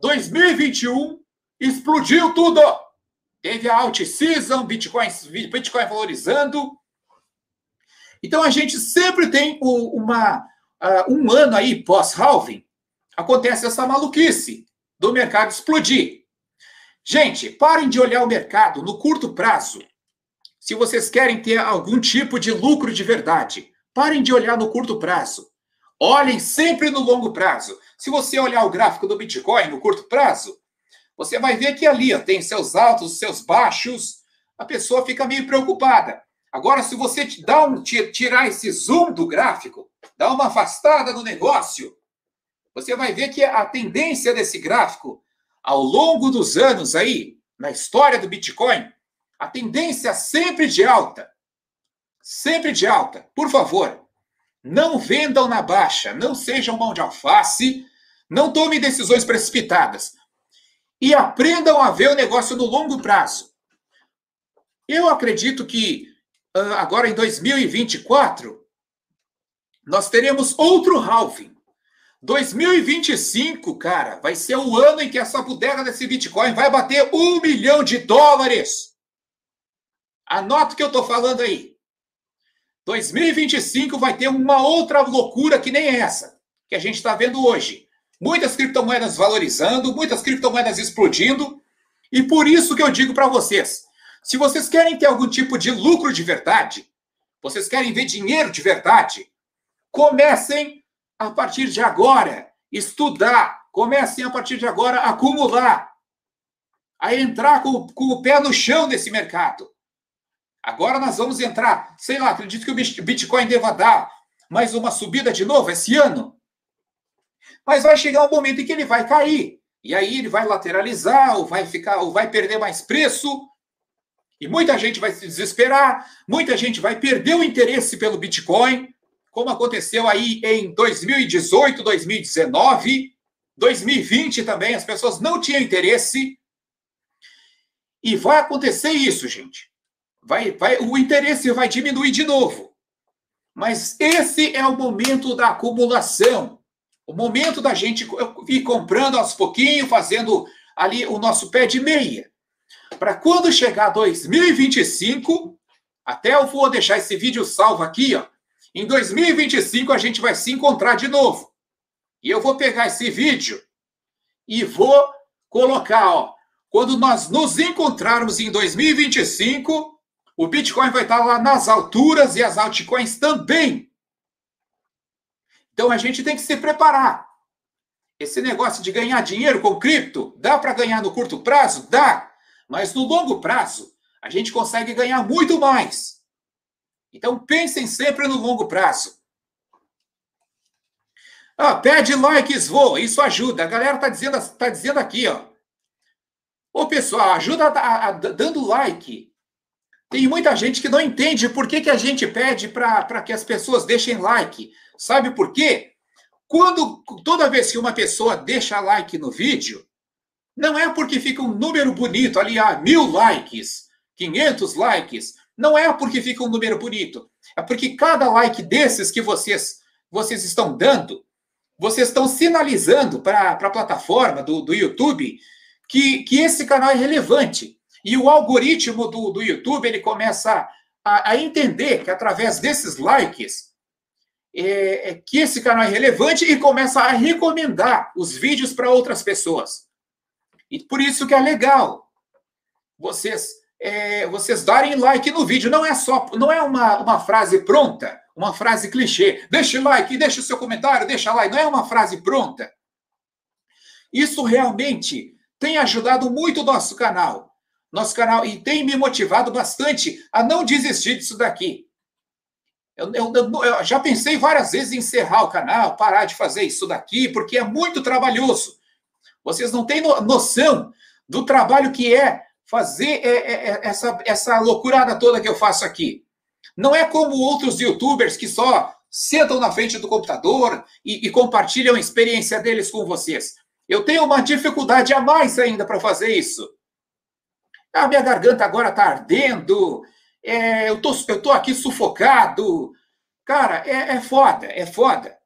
2021 explodiu tudo. Teve a alt season, Bitcoin, Bitcoin valorizando. Então a gente sempre tem uma, uh, um ano aí pós-halving. Acontece essa maluquice do mercado explodir. Gente, parem de olhar o mercado no curto prazo. Se vocês querem ter algum tipo de lucro de verdade, parem de olhar no curto prazo. Olhem sempre no longo prazo. Se você olhar o gráfico do Bitcoin no curto prazo, você vai ver que ali ó, tem seus altos, seus baixos. A pessoa fica meio preocupada. Agora, se você dá um, tirar esse zoom do gráfico, dá uma afastada no negócio, você vai ver que a tendência desse gráfico, ao longo dos anos aí, na história do Bitcoin, a tendência sempre de alta. Sempre de alta. Por favor, não vendam na baixa, não sejam mão de alface, não tomem decisões precipitadas. E aprendam a ver o negócio no longo prazo. Eu acredito que ah, agora em 2024 nós teremos outro halving. 2025, cara, vai ser o ano em que essa bodega desse Bitcoin vai bater um milhão de dólares. Anota o que eu estou falando aí. 2025 vai ter uma outra loucura que nem essa que a gente está vendo hoje. Muitas criptomoedas valorizando, muitas criptomoedas explodindo. E por isso que eu digo para vocês: se vocês querem ter algum tipo de lucro de verdade, vocês querem ver dinheiro de verdade, comecem a partir de agora, estudar, comecem a partir de agora a acumular, a entrar com, com o pé no chão desse mercado. Agora nós vamos entrar, sei lá, acredito que o Bitcoin deva dar mais uma subida de novo esse ano. Mas vai chegar um momento em que ele vai cair. E aí ele vai lateralizar, ou vai ficar, ou vai perder mais preço. E muita gente vai se desesperar, muita gente vai perder o interesse pelo Bitcoin, como aconteceu aí em 2018, 2019, 2020 também, as pessoas não tinham interesse. E vai acontecer isso, gente. Vai, vai, o interesse vai diminuir de novo. Mas esse é o momento da acumulação. O momento da gente ir comprando aos pouquinhos, fazendo ali o nosso pé de meia. Para quando chegar 2025, até eu vou deixar esse vídeo salvo aqui, ó. Em 2025 a gente vai se encontrar de novo. E eu vou pegar esse vídeo e vou colocar, ó, quando nós nos encontrarmos em 2025, o Bitcoin vai estar lá nas alturas e as altcoins também. Então a gente tem que se preparar. Esse negócio de ganhar dinheiro com cripto, dá para ganhar no curto prazo? Dá. Mas no longo prazo, a gente consegue ganhar muito mais. Então pensem sempre no longo prazo. Ah, pede likes, vou, isso ajuda. A galera tá dizendo, tá dizendo aqui, ó. Ô, pessoal, ajuda a, a, dando like. Tem muita gente que não entende por que, que a gente pede para que as pessoas deixem like. Sabe por quê? Quando toda vez que uma pessoa deixa like no vídeo, não é porque fica um número bonito ali, ah, mil likes, 500 likes. Não é porque fica um número bonito. É porque cada like desses que vocês, vocês estão dando, vocês estão sinalizando para a plataforma do, do YouTube que, que esse canal é relevante. E o algoritmo do, do YouTube ele começa a, a entender que através desses likes é, é, que esse canal é relevante e começa a recomendar os vídeos para outras pessoas. E por isso que é legal vocês é, vocês darem like no vídeo. Não é só, não é uma, uma frase pronta, uma frase clichê. Deixe like, deixe o seu comentário, deixa like. Não é uma frase pronta. Isso realmente tem ajudado muito o nosso canal. Nosso canal e tem me motivado bastante a não desistir disso daqui. Eu, eu, eu, já pensei várias vezes em encerrar o canal, parar de fazer isso daqui, porque é muito trabalhoso. Vocês não têm noção do trabalho que é fazer é, é, é, essa, essa loucurada toda que eu faço aqui. Não é como outros youtubers que só sentam na frente do computador e, e compartilham a experiência deles com vocês. Eu tenho uma dificuldade a mais ainda para fazer isso. A minha garganta agora está ardendo, é, eu, tô, eu tô aqui sufocado. Cara, é, é foda, é foda.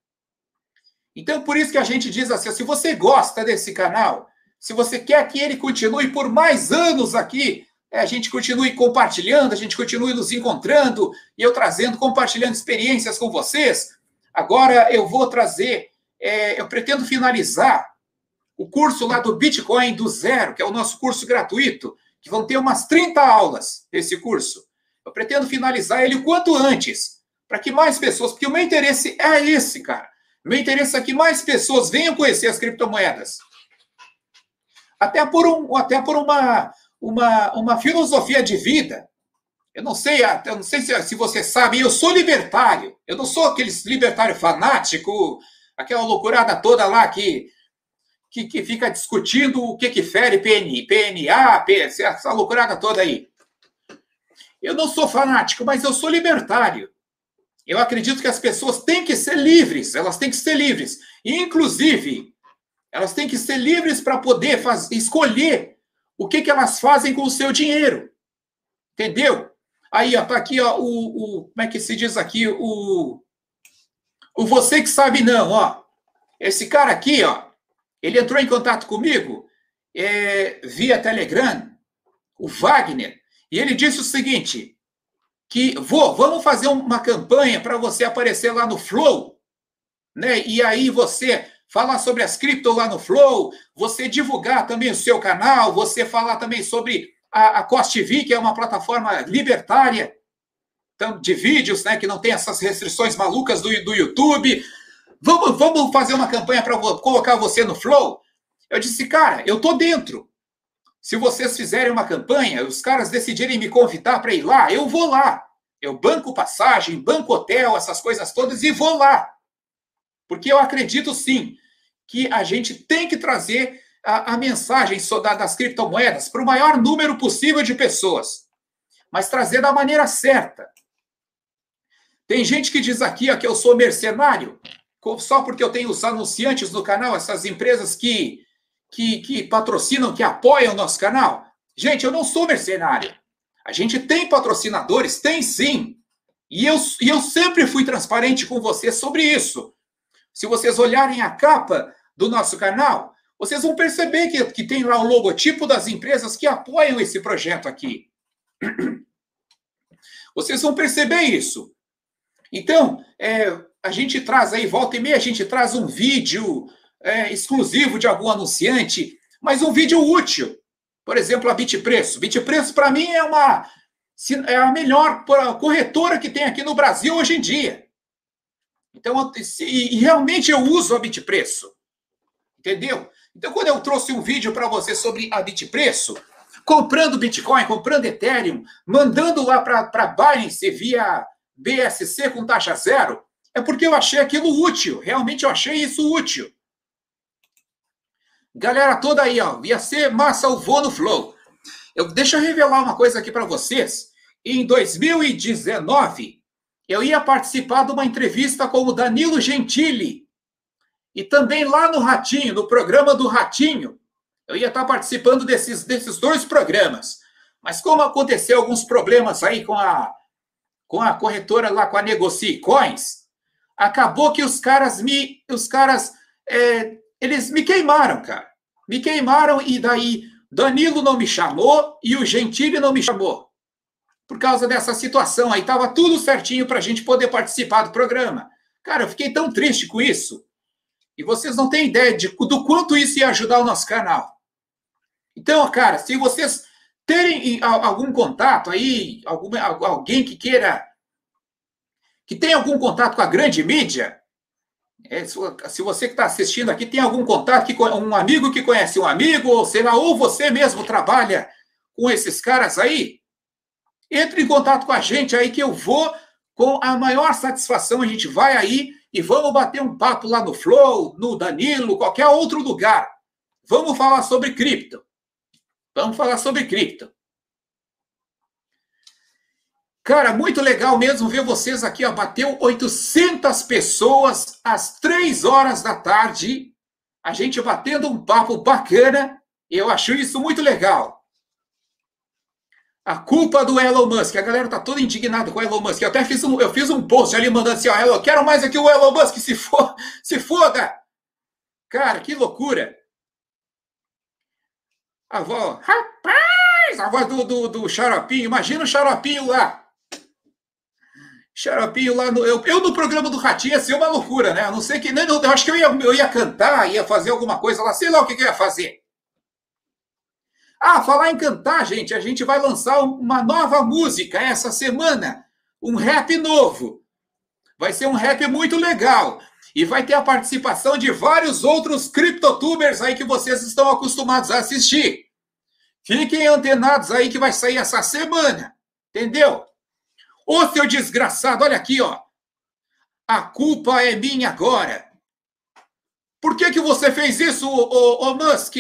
Então, por isso que a gente diz assim: se você gosta desse canal, se você quer que ele continue por mais anos aqui, é, a gente continue compartilhando, a gente continue nos encontrando e eu trazendo, compartilhando experiências com vocês. Agora eu vou trazer, é, eu pretendo finalizar o curso lá do Bitcoin do zero, que é o nosso curso gratuito, que vão ter umas 30 aulas esse curso. Eu pretendo finalizar ele o quanto antes, para que mais pessoas, porque o meu interesse é esse, cara. Meu interesse é que mais pessoas venham conhecer as criptomoedas. Até por, um, até por uma, uma, uma filosofia de vida. Eu não sei, eu não sei se, se você sabe, eu sou libertário. Eu não sou aquele libertário fanático, aquela loucurada toda lá que, que, que fica discutindo o que que fere PN, PNA, essa loucurada toda aí. Eu não sou fanático, mas eu sou libertário. Eu acredito que as pessoas têm que ser livres, elas têm que ser livres. E, inclusive, elas têm que ser livres para poder escolher o que, que elas fazem com o seu dinheiro. Entendeu? Aí, ó, tá aqui, ó, o, o como é que se diz aqui? O, o você que sabe não, ó. Esse cara aqui, ó, ele entrou em contato comigo é, via Telegram, o Wagner, e ele disse o seguinte: que vou, vamos fazer uma campanha para você aparecer lá no Flow, né? E aí você falar sobre as cripto lá no Flow, você divulgar também o seu canal, você falar também sobre a, a Cost TV, que é uma plataforma libertária de vídeos, né? Que não tem essas restrições malucas do, do YouTube. Vamos, vamos fazer uma campanha para colocar você no Flow? Eu disse, cara, eu tô dentro. Se vocês fizerem uma campanha, os caras decidirem me convidar para ir lá, eu vou lá. Eu banco passagem, banco hotel, essas coisas todas e vou lá. Porque eu acredito sim que a gente tem que trazer a, a mensagem das criptomoedas para o maior número possível de pessoas, mas trazer da maneira certa. Tem gente que diz aqui ó, que eu sou mercenário, só porque eu tenho os anunciantes no canal, essas empresas que, que, que patrocinam, que apoiam o nosso canal. Gente, eu não sou mercenário. A gente tem patrocinadores, tem sim. E eu, e eu sempre fui transparente com vocês sobre isso. Se vocês olharem a capa do nosso canal, vocês vão perceber que, que tem lá o logotipo das empresas que apoiam esse projeto aqui. <clears throat> Vocês vão perceber isso. Então, é, a gente traz aí, volta e meia, a gente traz um vídeo é, exclusivo de algum anunciante, mas um vídeo útil. Por exemplo, a Bitpreço. Bitpreço, para mim, é uma é a melhor corretora que tem aqui no Brasil hoje em dia. Então, e realmente eu uso a Bitpreço. Entendeu? Então, quando eu trouxe um vídeo para você sobre a Bitpreço, comprando Bitcoin, comprando Ethereum, mandando lá para Binance via BSC com taxa zero, é porque eu achei aquilo útil. Realmente eu achei isso útil. Galera toda aí, ó, ia ser massa o voo no Flow. Eu, deixa eu revelar uma coisa aqui para vocês. Em 2019, eu ia participar de uma entrevista com o Danilo Gentili. E também lá no Ratinho, no programa do Ratinho. Eu ia estar participando desses, desses dois programas. Mas como aconteceu alguns problemas aí com a, com a corretora lá, com a Negocie Coins, acabou que os caras me. Os caras. É, eles me queimaram, cara. Me queimaram e daí Danilo não me chamou e o Gentili não me chamou. Por causa dessa situação aí, tava tudo certinho para a gente poder participar do programa. Cara, eu fiquei tão triste com isso. E vocês não têm ideia de, do quanto isso ia ajudar o nosso canal. Então, cara, se vocês terem algum contato aí, algum, alguém que queira, que tem algum contato com a grande mídia, é, se você que está assistindo aqui tem algum contato, que, um amigo que conhece um amigo, ou sei lá, ou você mesmo trabalha com esses caras aí, entre em contato com a gente aí que eu vou com a maior satisfação. A gente vai aí e vamos bater um papo lá no Flow, no Danilo, qualquer outro lugar. Vamos falar sobre cripto. Vamos falar sobre cripto. Cara, muito legal mesmo ver vocês aqui, ó. Bateu 800 pessoas às 3 horas da tarde. A gente batendo um papo bacana. Eu acho isso muito legal. A culpa do Elon Musk. A galera tá toda indignada com o Elon Musk. Eu até fiz um, eu fiz um post ali mandando assim, ó, Elon, quero mais aqui o Elon Musk se for, <laughs> se foda. Cara, que loucura. A avó, rapaz, a voz do, do, do xaropinho. Imagina o xaropinho lá. Xaropinho lá no. Eu, eu no programa do Ratinho ia ser uma loucura, né? Eu não sei que. Nem, eu acho que eu ia, eu ia cantar, ia fazer alguma coisa lá, sei lá o que, que eu ia fazer. Ah, falar em cantar, gente, a gente vai lançar uma nova música essa semana. Um rap novo. Vai ser um rap muito legal. E vai ter a participação de vários outros criptotubers aí que vocês estão acostumados a assistir. Fiquem antenados aí que vai sair essa semana. Entendeu? Ô, seu desgraçado, olha aqui, ó. A culpa é minha agora. Por que, que você fez isso, ô, ô, ô Musk?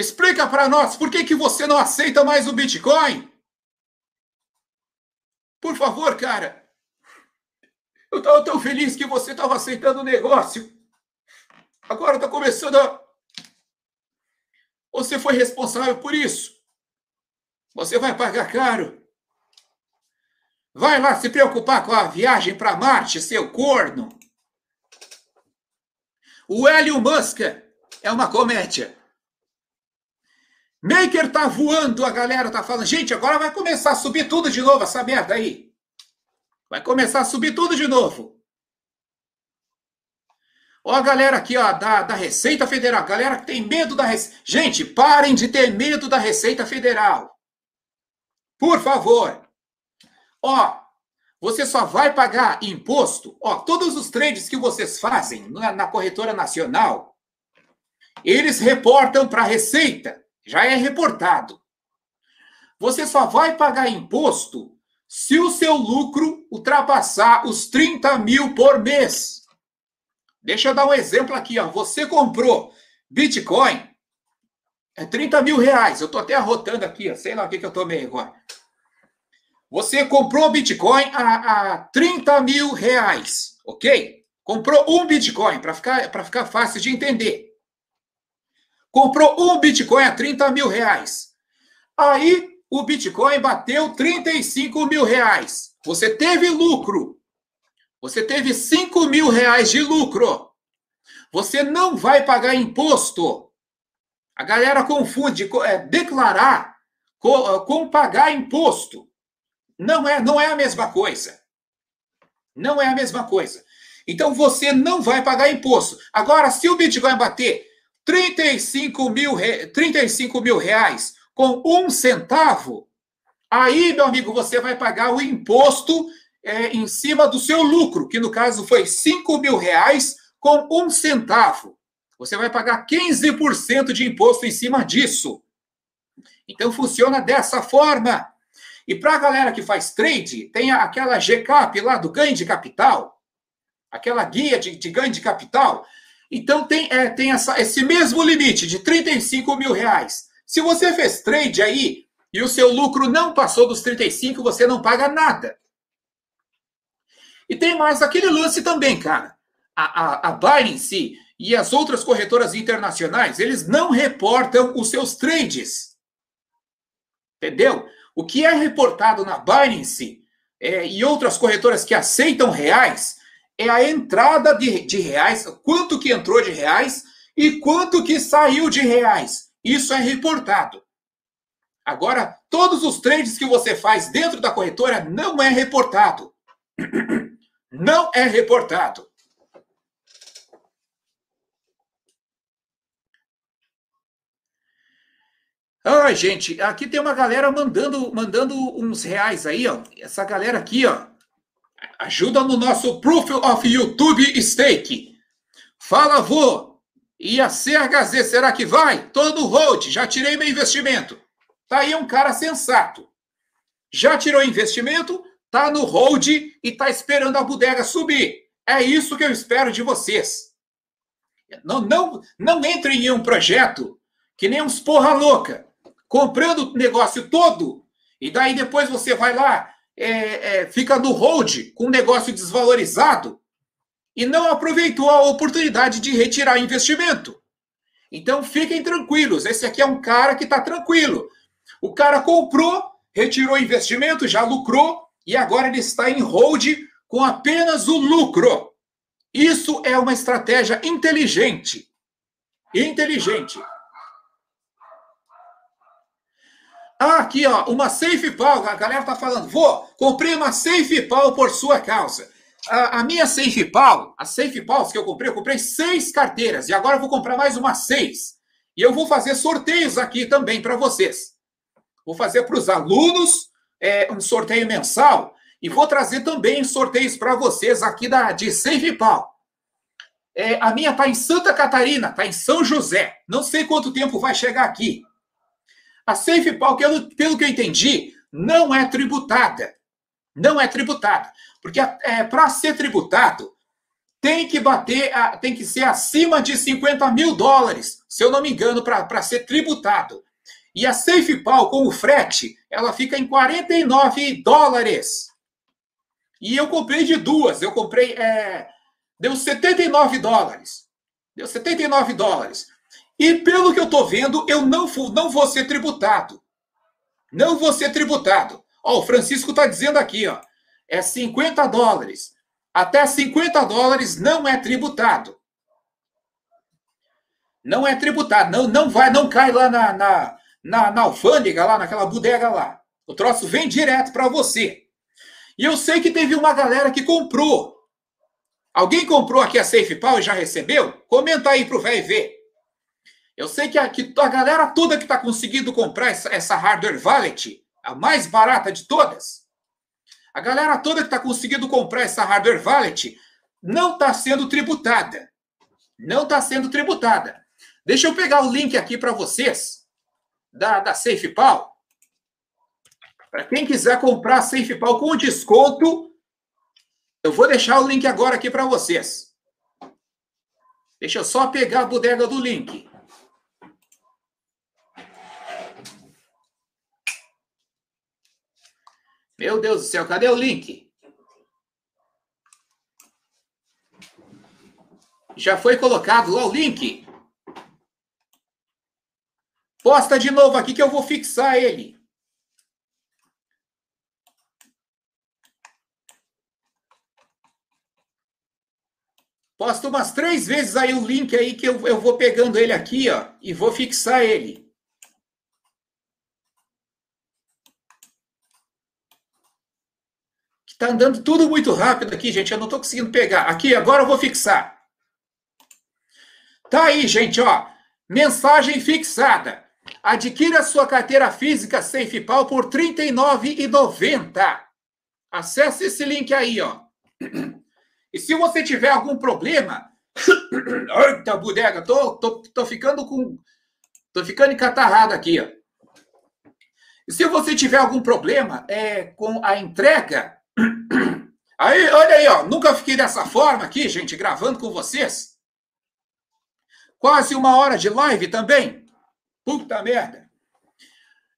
Explica para nós, por que, que você não aceita mais o Bitcoin? Por favor, cara. Eu estava tão feliz que você estava aceitando o negócio. Agora está começando a. Você foi responsável por isso. Você vai pagar caro. Vai lá se preocupar com a viagem para Marte, seu corno. O Hélio Musk é uma comédia. Maker tá voando, a galera tá falando, gente, agora vai começar a subir tudo de novo, essa merda aí. Vai começar a subir tudo de novo. Ó a galera aqui, ó, da, da Receita Federal, galera que tem medo da Receita. Gente, parem de ter medo da Receita Federal. Por favor. Ó, você só vai pagar imposto, ó, todos os trades que vocês fazem na, na corretora nacional, eles reportam para a Receita, já é reportado. Você só vai pagar imposto se o seu lucro ultrapassar os 30 mil por mês. Deixa eu dar um exemplo aqui, ó. Você comprou Bitcoin, é 30 mil reais. Eu tô até arrotando aqui, ó. Sei lá o que, que eu tomei agora. Você comprou Bitcoin a, a 30 mil reais, ok? Comprou um Bitcoin, para ficar, ficar fácil de entender. Comprou um Bitcoin a 30 mil reais. Aí o Bitcoin bateu 35 mil reais. Você teve lucro. Você teve 5 mil reais de lucro. Você não vai pagar imposto. A galera confunde é, declarar com, com pagar imposto. Não é, não é a mesma coisa. Não é a mesma coisa. Então você não vai pagar imposto. Agora, se o Bitcoin bater 35 mil, 35 mil reais com um centavo, aí, meu amigo, você vai pagar o imposto é, em cima do seu lucro, que no caso foi 5 mil reais com um centavo. Você vai pagar 15% de imposto em cima disso. Então funciona dessa forma. E para a galera que faz trade, tem aquela GCAP lá do ganho de capital, aquela guia de, de ganho de capital. Então tem, é, tem essa, esse mesmo limite de 35 mil reais. Se você fez trade aí e o seu lucro não passou dos 35, você não paga nada. E tem mais aquele lance também, cara. A, a, a Binance e as outras corretoras internacionais, eles não reportam os seus trades. Entendeu? O que é reportado na Binance é, e outras corretoras que aceitam reais é a entrada de, de reais, quanto que entrou de reais e quanto que saiu de reais. Isso é reportado. Agora, todos os trades que você faz dentro da corretora não é reportado. <clears throat> Não é reportado. Ai, gente, aqui tem uma galera mandando, mandando uns reais aí, ó. Essa galera aqui, ó, ajuda no nosso Proof of YouTube Stake. Fala, vô. E a CHZ, será que vai? Tô no hold, já tirei meu investimento. Tá aí um cara sensato. Já tirou investimento, tá no hold e tá esperando a bodega subir. É isso que eu espero de vocês. Não, não, não entrem em um projeto que nem uns porra louca comprando o negócio todo, e daí depois você vai lá, é, é, fica no hold com o negócio desvalorizado e não aproveitou a oportunidade de retirar investimento. Então fiquem tranquilos, esse aqui é um cara que está tranquilo. O cara comprou, retirou investimento, já lucrou e agora ele está em hold com apenas o lucro. Isso é uma estratégia inteligente. Inteligente. Ah, aqui, ó, uma Safe Pal. A galera tá falando, vou, comprei uma Safe Pal por sua causa. A, a minha Safe Pal, a Safe Pals que eu comprei, eu comprei seis carteiras e agora eu vou comprar mais uma seis. E eu vou fazer sorteios aqui também para vocês. Vou fazer para os alunos é, um sorteio mensal e vou trazer também sorteios para vocês aqui da de Safe Pal. É, a minha tá em Santa Catarina, tá em São José. Não sei quanto tempo vai chegar aqui. A SafePal, pelo que eu entendi, não é tributada. Não é tributada. Porque é, para ser tributado, tem que bater, tem que ser acima de 50 mil dólares, se eu não me engano, para ser tributado. E a SafePal, com o frete, ela fica em 49 dólares. E eu comprei de duas. Eu comprei. É, deu 79 dólares. Deu 79 dólares. E pelo que eu estou vendo, eu não, não vou ser tributado. Não vou ser tributado. Ó, o Francisco está dizendo aqui, ó, é 50 dólares. Até 50 dólares não é tributado. Não é tributado. Não, não vai, não cai lá na, na, na, na alfândega, lá naquela bodega lá. O troço vem direto para você. E eu sei que teve uma galera que comprou. Alguém comprou aqui a SafePal e já recebeu? Comenta aí pro velho ver. Eu sei que a, que a galera toda que está conseguindo comprar essa, essa hardware wallet, a mais barata de todas, a galera toda que está conseguindo comprar essa hardware wallet não está sendo tributada. Não está sendo tributada. Deixa eu pegar o link aqui para vocês da, da SafePal. Para quem quiser comprar a SafePal com desconto, eu vou deixar o link agora aqui para vocês. Deixa eu só pegar a bodega do link. Meu Deus do céu, cadê o link? Já foi colocado lá o link. Posta de novo aqui que eu vou fixar ele. Posta umas três vezes aí o link aí que eu, eu vou pegando ele aqui, ó, e vou fixar ele. Tá andando tudo muito rápido aqui, gente. Eu não tô conseguindo pegar. Aqui, agora eu vou fixar. Tá aí, gente, ó. Mensagem fixada. Adquira sua carteira física SafePal por R$ 39,90. Acesse esse link aí, ó. E se você tiver algum problema. <coughs> Eita, bodega, tô, tô, tô ficando com. Tô ficando encatarrado aqui, ó. E se você tiver algum problema é, com a entrega. Aí, olha aí, ó. Nunca fiquei dessa forma aqui, gente, gravando com vocês. Quase uma hora de live também. Puta merda.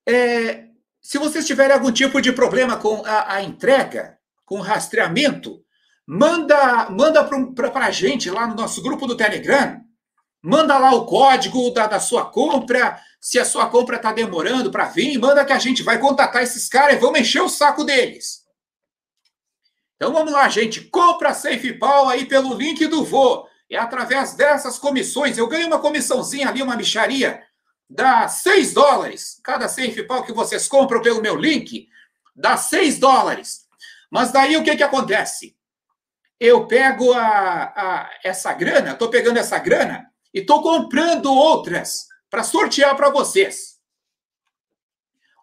É, se vocês tiverem algum tipo de problema com a, a entrega, com o rastreamento, manda manda para a gente lá no nosso grupo do Telegram. Manda lá o código da, da sua compra. Se a sua compra está demorando para vir, manda que a gente vai contatar esses caras e vamos encher o saco deles. Então vamos lá, gente. Compra SafePal aí pelo link do Vô. É através dessas comissões. Eu ganho uma comissãozinha ali, uma micharia. Dá 6 dólares. Cada SafePal que vocês compram pelo meu link, dá 6 dólares. Mas daí o que, que acontece? eu pego a, a essa grana, estou pegando essa grana e estou comprando outras para sortear para vocês.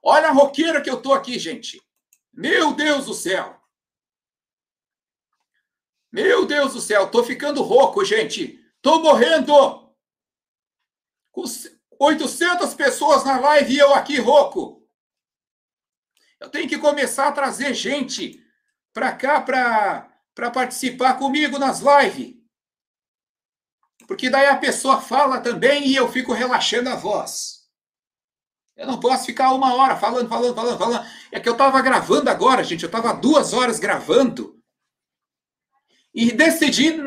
Olha a roqueira que eu estou aqui, gente. Meu Deus do céu. Meu Deus do céu, estou ficando rouco, gente. Estou morrendo. Com 800 pessoas na live e eu aqui rouco. Eu tenho que começar a trazer gente para cá para participar comigo nas lives. Porque daí a pessoa fala também e eu fico relaxando a voz. Eu não posso ficar uma hora falando, falando, falando, falando. É que eu estava gravando agora, gente. Eu estava duas horas gravando. E decidi,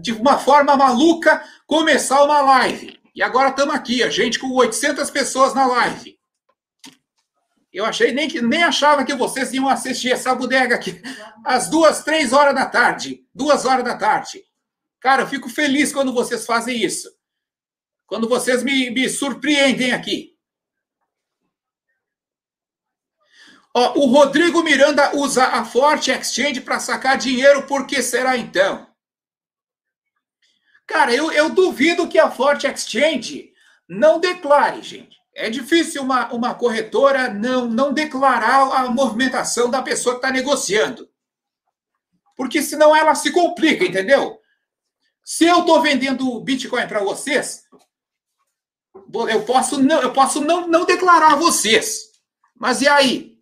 de uma forma maluca, começar uma live. E agora estamos aqui, a gente com 800 pessoas na live. Eu achei nem que nem achava que vocês iam assistir essa bodega aqui às duas, três horas da tarde, duas horas da tarde. Cara, eu fico feliz quando vocês fazem isso. Quando vocês me, me surpreendem aqui. Ó, o Rodrigo Miranda usa a Forte Exchange para sacar dinheiro, por que será então? Cara, eu, eu duvido que a Forte Exchange não declare, gente. É difícil uma, uma corretora não, não declarar a movimentação da pessoa que está negociando. Porque senão ela se complica, entendeu? Se eu estou vendendo Bitcoin para vocês, eu posso não, eu posso não, não declarar a vocês. Mas e aí?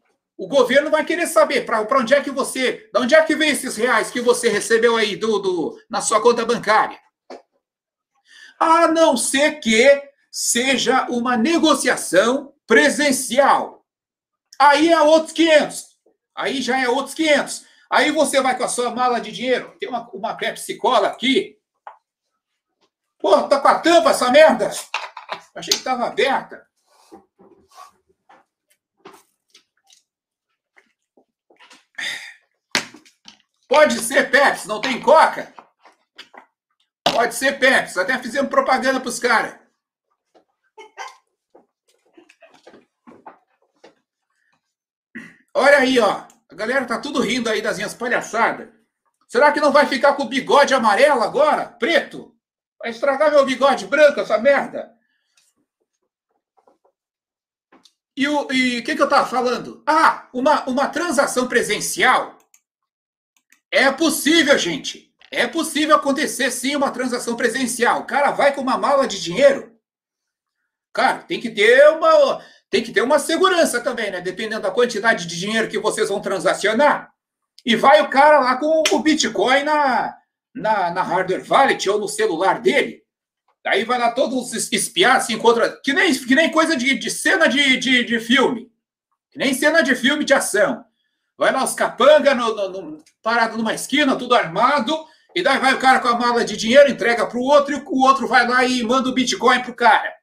O governo vai querer saber para onde é que você. De onde é que vem esses reais que você recebeu aí do, do, na sua conta bancária? A não ser que seja uma negociação presencial. Aí é outros 500. Aí já é outros 500. Aí você vai com a sua mala de dinheiro. Tem uma, uma Pepsi Cola aqui. Pô, tá com a tampa essa merda? Achei que estava aberta. Pode ser Pepsi, não tem Coca? Pode ser Pepsi. Até fizemos propaganda para os caras. Olha aí, ó. A galera tá tudo rindo aí das minhas palhaçadas. Será que não vai ficar com o bigode amarelo agora? Preto? Vai estragar meu bigode branco, essa merda? E o e, que, que eu tava falando? Ah, uma, uma transação presencial é possível, gente. É possível acontecer sim uma transação presencial. O cara vai com uma mala de dinheiro. Cara, tem que ter uma tem que ter uma segurança também, né? Dependendo da quantidade de dinheiro que vocês vão transacionar. E vai o cara lá com o Bitcoin na, na, na hardware wallet ou no celular dele. Daí vai lá todos espiar, se encontra. Que nem, que nem coisa de, de cena de, de, de filme. Que nem cena de filme de ação. Vai lá os capanga no, no, no, parado numa esquina, tudo armado, e daí vai o cara com a mala de dinheiro, entrega para o outro, e o outro vai lá e manda o Bitcoin pro cara.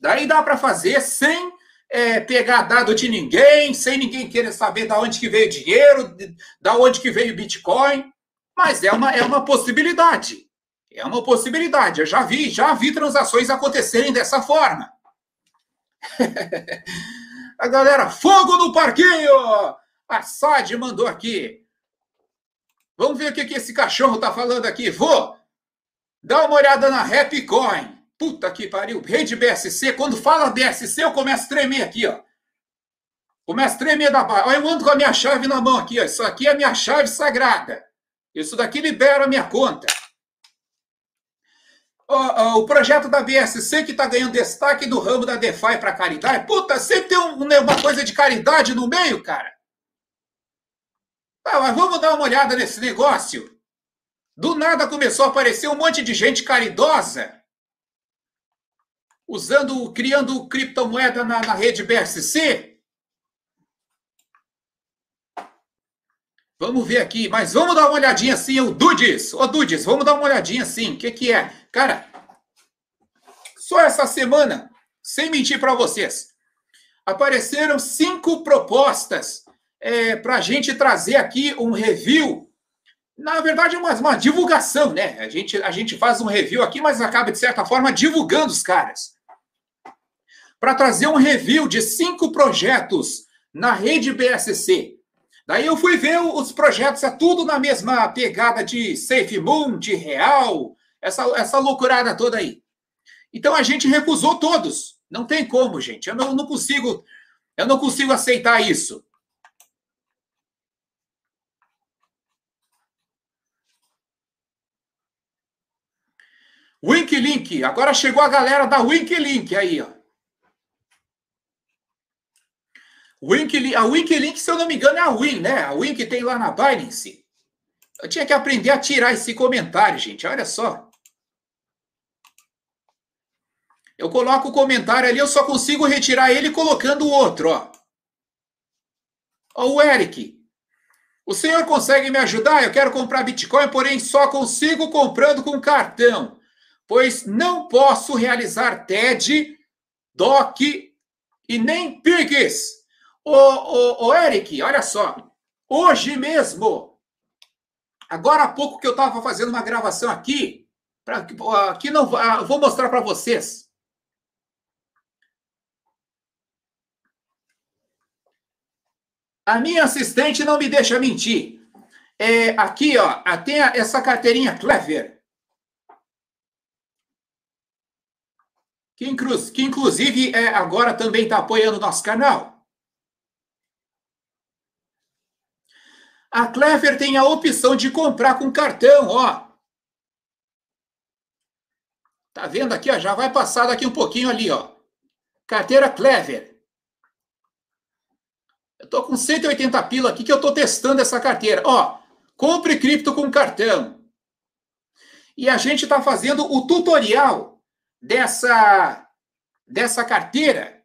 Daí dá para fazer sem é, pegar dado de ninguém, sem ninguém querer saber da onde que veio o dinheiro, da onde que veio o Bitcoin. Mas é uma, é uma possibilidade. É uma possibilidade. Eu já vi, já vi transações acontecerem dessa forma. <laughs> A galera, fogo no parquinho! A SAD mandou aqui. Vamos ver o que, que esse cachorro tá falando aqui. Vou! Dá uma olhada na Rapcoin. Puta que pariu. Rede BSC. Quando fala BSC, eu começo a tremer aqui, ó. Começo a tremer da barra. Eu ando com a minha chave na mão aqui, ó. Isso aqui é a minha chave sagrada. Isso daqui libera a minha conta. O, projeto da BSC que está ganhando destaque do ramo da DeFi para caridade. Puta, sempre tem um, né, uma coisa de caridade no meio, cara. Ah, mas vamos dar uma olhada nesse negócio. Do nada começou a aparecer um monte de gente caridosa usando, criando criptomoeda na, na rede BSC. Vamos ver aqui, mas vamos dar uma olhadinha assim, o Dudes. Ô, Dudes, vamos dar uma olhadinha assim. O que, que é? Cara, só essa semana, sem mentir para vocês, apareceram cinco propostas é, para a gente trazer aqui um review. Na verdade, uma, uma divulgação, né? A gente, a gente faz um review aqui, mas acaba, de certa forma, divulgando os caras. Para trazer um review de cinco projetos na rede BSC. Daí eu fui ver os projetos, é tudo na mesma pegada de Safe Moon, de Real, essa, essa loucurada toda aí. Então a gente recusou todos. Não tem como, gente. Eu não, não consigo, eu não consigo aceitar isso. Winklink, agora chegou a galera da Winklink aí, ó. Winklink, a Winklink, se eu não me engano, é a Win, né? A Win que tem lá na Binance. Eu tinha que aprender a tirar esse comentário, gente. Olha só. Eu coloco o comentário ali, eu só consigo retirar ele colocando o outro, ó. Ó, o Eric. O senhor consegue me ajudar? Eu quero comprar Bitcoin, porém só consigo comprando com cartão, pois não posso realizar TED, DOC e nem PIX. Ô, ô, ô, Eric, olha só. Hoje mesmo, agora há pouco que eu estava fazendo uma gravação aqui, pra, não ah, vou mostrar para vocês. A minha assistente não me deixa mentir. É, aqui, ó, tem essa carteirinha Clever. Que, inclu que inclusive é, agora também está apoiando o nosso canal. A Clever tem a opção de comprar com cartão, ó. Tá vendo aqui, ó? Já vai passar daqui um pouquinho ali, ó. Carteira Clever. Eu tô com 180 pila aqui que eu tô testando essa carteira. Ó, compre cripto com cartão. E a gente tá fazendo o tutorial dessa dessa carteira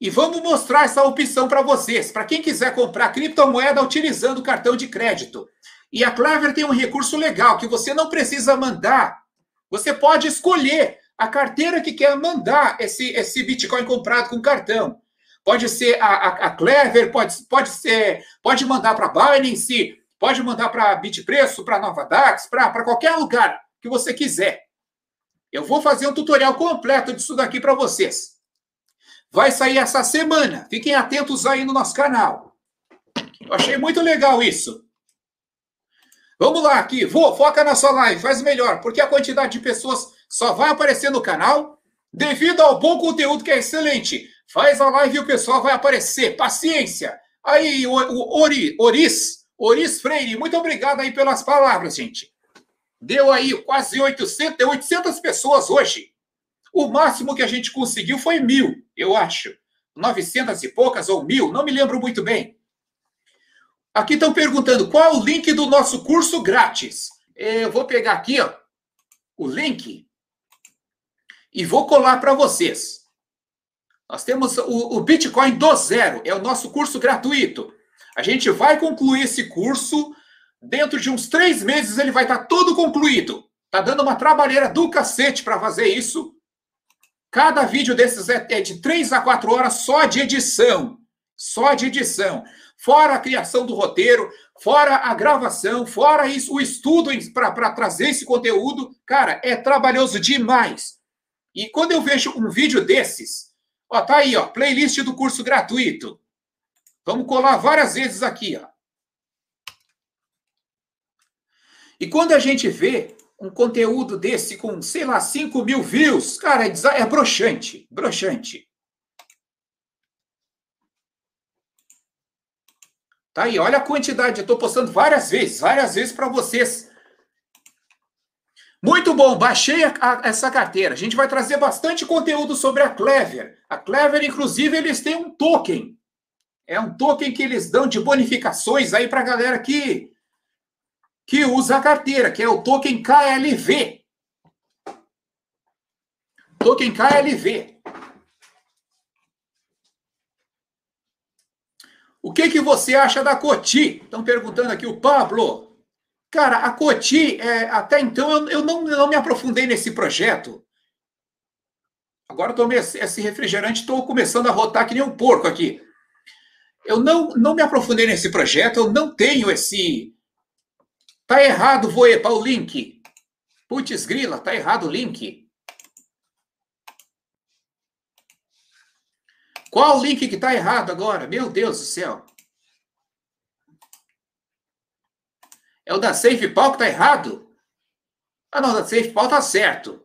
e vamos mostrar essa opção para vocês, para quem quiser comprar criptomoeda utilizando cartão de crédito. E a Clever tem um recurso legal que você não precisa mandar. Você pode escolher a carteira que quer mandar esse, esse Bitcoin comprado com cartão. Pode ser a, a, a Clever, pode, pode ser, pode mandar para Binance, pode mandar para Bitpreço, para Nova Dax, para qualquer lugar que você quiser. Eu vou fazer um tutorial completo disso daqui para vocês. Vai sair essa semana. Fiquem atentos aí no nosso canal. Eu achei muito legal isso. Vamos lá aqui. Vou, foca na sua live, faz melhor, porque a quantidade de pessoas só vai aparecer no canal devido ao bom conteúdo que é excelente. Faz a live e o pessoal vai aparecer. Paciência. Aí, o, o Ori, Oris, Oris Freire, muito obrigado aí pelas palavras, gente. Deu aí quase 800, 800 pessoas hoje. O máximo que a gente conseguiu foi mil, eu acho. 900 e poucas ou mil, não me lembro muito bem. Aqui estão perguntando qual o link do nosso curso grátis. Eu vou pegar aqui ó, o link. e vou colar para vocês. Nós temos o, o Bitcoin do zero, é o nosso curso gratuito. A gente vai concluir esse curso. Dentro de uns três meses ele vai estar tá todo concluído. Tá dando uma trabalheira do cacete para fazer isso. Cada vídeo desses é, é de três a quatro horas só de edição. Só de edição. Fora a criação do roteiro, fora a gravação, fora isso, o estudo para trazer esse conteúdo. Cara, é trabalhoso demais. E quando eu vejo um vídeo desses, ó, tá aí, ó, playlist do curso gratuito. Vamos colar várias vezes aqui, ó. E quando a gente vê um conteúdo desse com, sei lá, 5 mil views, cara, é, é broxante, broxante. Tá aí, olha a quantidade, eu estou postando várias vezes, várias vezes para vocês. Muito bom, baixei a, a, essa carteira. A gente vai trazer bastante conteúdo sobre a Clever. A Clever, inclusive, eles têm um token é um token que eles dão de bonificações aí para a galera que, que usa a carteira, que é o token KLV. Token KLV. O que, que você acha da Coti? Estão perguntando aqui o Pablo. Cara, a Coti, é, até então eu, eu não, não me aprofundei nesse projeto. Agora tomei esse refrigerante, estou começando a rotar que nem um porco aqui. Eu não, não me aprofundei nesse projeto, eu não tenho esse. Tá errado, Voepa, o link. Putz, grila, tá errado o link. Qual o link que tá errado agora? Meu Deus do céu. É o da SafePal que tá errado? Ah, não, da SafePal tá certo.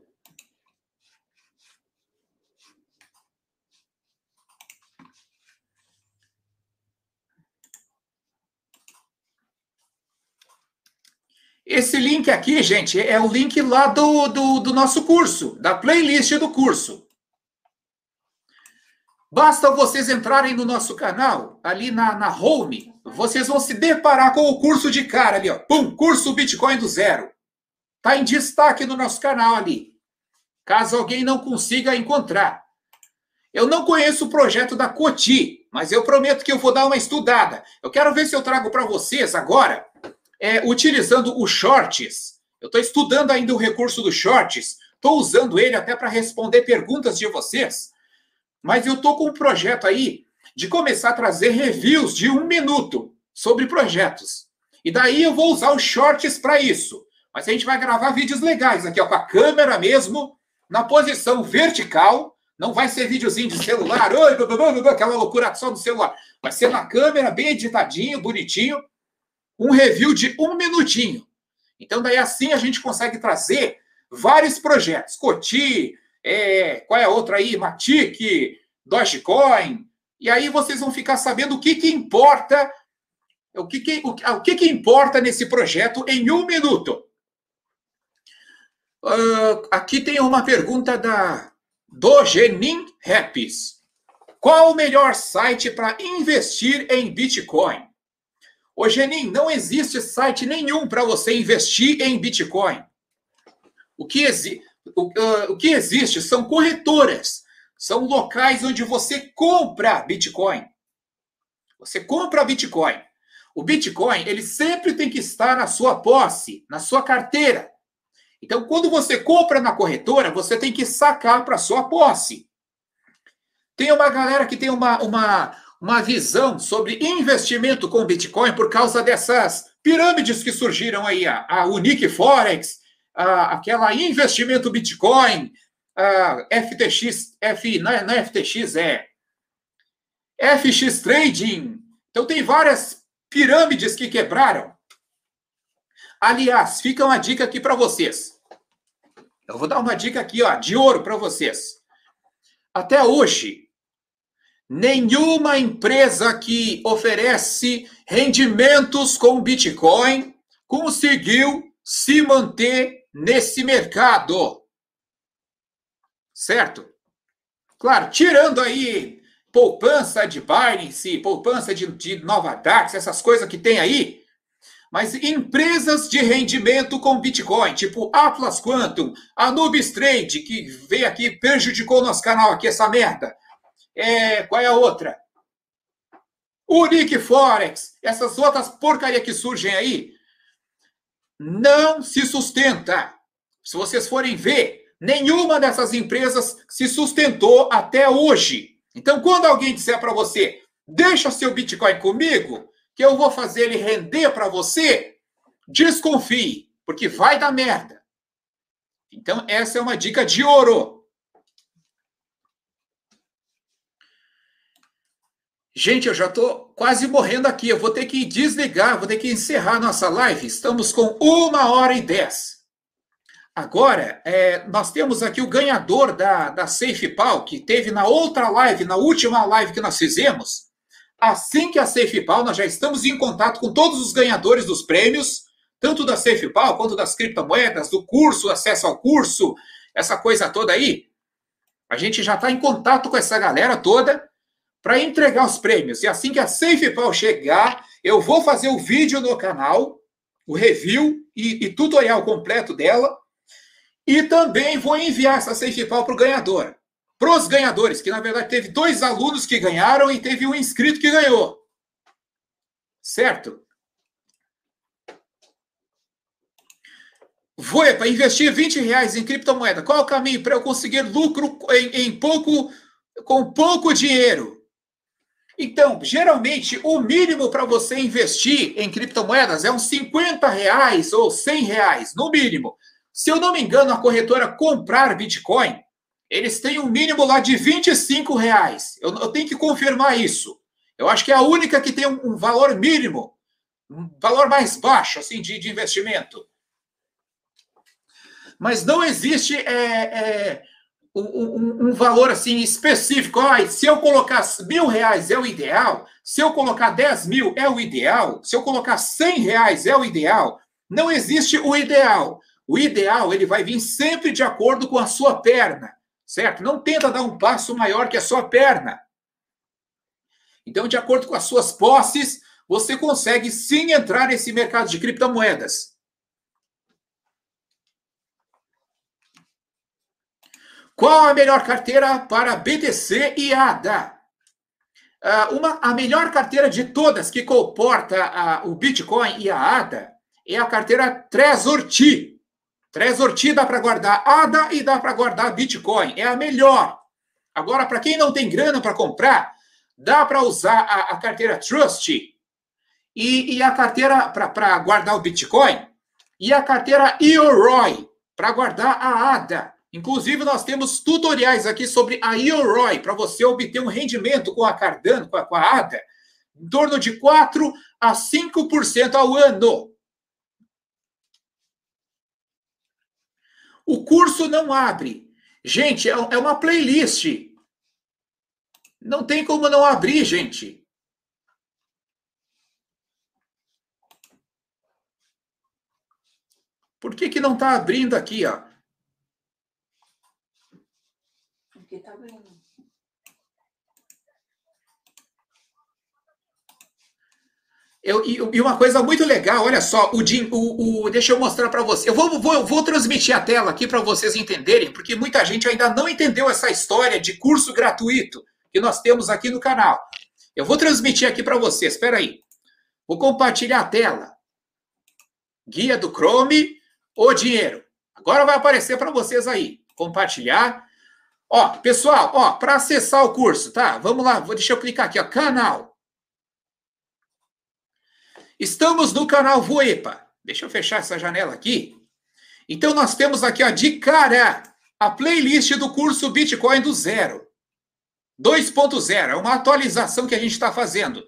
Esse link aqui, gente, é o link lá do, do, do nosso curso, da playlist do curso. Basta vocês entrarem no nosso canal, ali na, na home, vocês vão se deparar com o curso de cara ali, ó. Pum, curso Bitcoin do zero. Tá em destaque no nosso canal ali. Caso alguém não consiga encontrar. Eu não conheço o projeto da Coti, mas eu prometo que eu vou dar uma estudada. Eu quero ver se eu trago para vocês agora é, utilizando o Shorts. Eu estou estudando ainda o recurso do Shorts, estou usando ele até para responder perguntas de vocês. Mas eu estou com um projeto aí de começar a trazer reviews de um minuto sobre projetos. E daí eu vou usar o Shorts para isso. Mas a gente vai gravar vídeos legais aqui, ó, com a câmera mesmo, na posição vertical. Não vai ser videozinho de celular, aquela loucura só no celular. Vai ser na câmera, bem editadinho, bonitinho um review de um minutinho. Então, daí assim a gente consegue trazer vários projetos. Coti, é, qual é a outra aí? Matic, Dogecoin. E aí vocês vão ficar sabendo o que, que importa, o que, que, o, o que, que importa nesse projeto em um minuto. Uh, aqui tem uma pergunta da Dogenin Rapis. Qual o melhor site para investir em Bitcoin? Ô, Genin, não existe site nenhum para você investir em Bitcoin. O que, exi o, o que existe são corretoras, são locais onde você compra Bitcoin. Você compra Bitcoin. O Bitcoin, ele sempre tem que estar na sua posse, na sua carteira. Então, quando você compra na corretora, você tem que sacar para sua posse. Tem uma galera que tem uma, uma, uma visão sobre investimento com Bitcoin por causa dessas pirâmides que surgiram aí, a, a Unique Forex, a, aquela investimento Bitcoin, a FTX, F, não, é, não é FTX, é FX Trading. Então tem várias pirâmides que quebraram. Aliás, fica uma dica aqui para vocês. Eu vou dar uma dica aqui, ó, de ouro para vocês. Até hoje, Nenhuma empresa que oferece rendimentos com Bitcoin conseguiu se manter nesse mercado. Certo? Claro, tirando aí poupança de Binance, poupança de, de Nova Dax, essas coisas que tem aí, mas empresas de rendimento com Bitcoin, tipo Atlas Quantum, Anubis Trade, que veio aqui, prejudicou nosso canal aqui, essa merda. É, qual é a outra? Unique Forex, essas outras porcaria que surgem aí, não se sustenta. Se vocês forem ver, nenhuma dessas empresas se sustentou até hoje. Então, quando alguém disser para você, deixa seu Bitcoin comigo, que eu vou fazer ele render para você, desconfie, porque vai dar merda. Então, essa é uma dica de ouro. Gente, eu já estou quase morrendo aqui. Eu vou ter que desligar, vou ter que encerrar nossa live. Estamos com uma hora e dez. Agora, é, nós temos aqui o ganhador da, da SafePal, que teve na outra live, na última live que nós fizemos. Assim que a SafePal, nós já estamos em contato com todos os ganhadores dos prêmios, tanto da SafePal quanto das criptomoedas, do curso, acesso ao curso, essa coisa toda aí. A gente já está em contato com essa galera toda para entregar os prêmios. E assim que a SafePal chegar, eu vou fazer o vídeo no canal, o review e, e tutorial completo dela. E também vou enviar essa SafePal para o ganhador. Para os ganhadores, que na verdade teve dois alunos que ganharam e teve um inscrito que ganhou. Certo? Vou para investir 20 reais em criptomoeda. Qual o caminho para eu conseguir lucro em, em pouco, com pouco dinheiro? Então, geralmente, o mínimo para você investir em criptomoedas é uns 50 reais ou 100 reais, no mínimo. Se eu não me engano, a corretora comprar Bitcoin, eles têm um mínimo lá de 25 reais. Eu, eu tenho que confirmar isso. Eu acho que é a única que tem um, um valor mínimo, um valor mais baixo, assim, de, de investimento. Mas não existe é, é, um, um, valor assim específico. Ah, se eu colocar mil reais é o ideal, se eu colocar dez mil é o ideal, se eu colocar cem reais é o ideal. Não existe o ideal. O ideal ele vai vir sempre de acordo com a sua perna, certo? Não tenta dar um passo maior que a sua perna. Então, de acordo com as suas posses, você consegue sim entrar nesse mercado de criptomoedas. Qual a melhor carteira para BTC e ADA? Uh, uma, a melhor carteira de todas que comporta uh, o Bitcoin e a ADA é a carteira Trezor-T. Trezor-T dá para guardar ADA e dá para guardar Bitcoin. É a melhor. Agora, para quem não tem grana para comprar, dá para usar a, a, carteira Trust e, e a carteira para guardar o Bitcoin e a carteira EOROY para guardar a ADA. Inclusive, nós temos tutoriais aqui sobre a IOROI, para você obter um rendimento com a Cardano, com a, com a ADA, em torno de 4 a 5% ao ano. O curso não abre. Gente, é, é uma playlist. Não tem como não abrir, gente. Por que, que não está abrindo aqui, ó? porque tá vendo. Eu, e, uma coisa muito legal, olha só, o, o, o deixa eu mostrar para você. Eu vou, vou, vou transmitir a tela aqui para vocês entenderem, porque muita gente ainda não entendeu essa história de curso gratuito que nós temos aqui no canal. Eu vou transmitir aqui para vocês, espera aí. Vou compartilhar a tela. Guia do Chrome, o dinheiro. Agora vai aparecer para vocês aí. Compartilhar. Ó, pessoal, ó, para acessar o curso, tá? Vamos lá, vou, deixa eu clicar aqui, ó, canal. Estamos no canal Voepa. Deixa eu fechar essa janela aqui. Então, nós temos aqui, ó, de cara, a playlist do curso Bitcoin do zero. 2.0, é uma atualização que a gente está fazendo.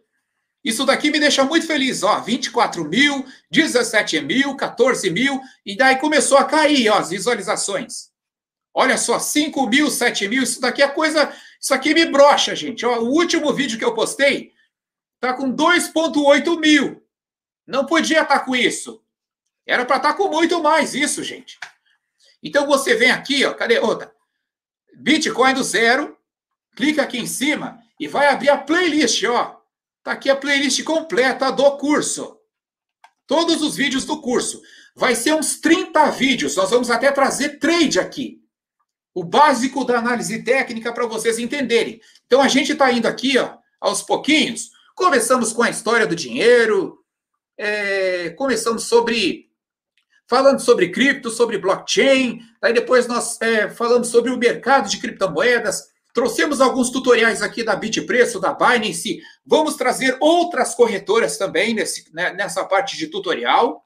Isso daqui me deixa muito feliz, ó, 24 mil, 17 mil, 14 mil, e daí começou a cair, ó, as visualizações. Olha só, 5 mil, 7 mil, isso daqui é coisa. Isso aqui me brocha, gente. Ó, o último vídeo que eu postei tá com 2,8 mil. Não podia estar com isso. Era para estar com muito mais isso, gente. Então você vem aqui, ó, cadê outra? Bitcoin do zero, clica aqui em cima e vai abrir a playlist, ó. Tá aqui a playlist completa do curso. Todos os vídeos do curso. Vai ser uns 30 vídeos. Nós vamos até trazer trade aqui. O básico da análise técnica para vocês entenderem. Então a gente está indo aqui, ó, aos pouquinhos. Começamos com a história do dinheiro. É, começamos sobre falando sobre cripto, sobre blockchain. Aí depois nós é, falamos sobre o mercado de criptomoedas. Trouxemos alguns tutoriais aqui da Bitpreço, da Binance. Vamos trazer outras corretoras também nesse, né, nessa parte de tutorial.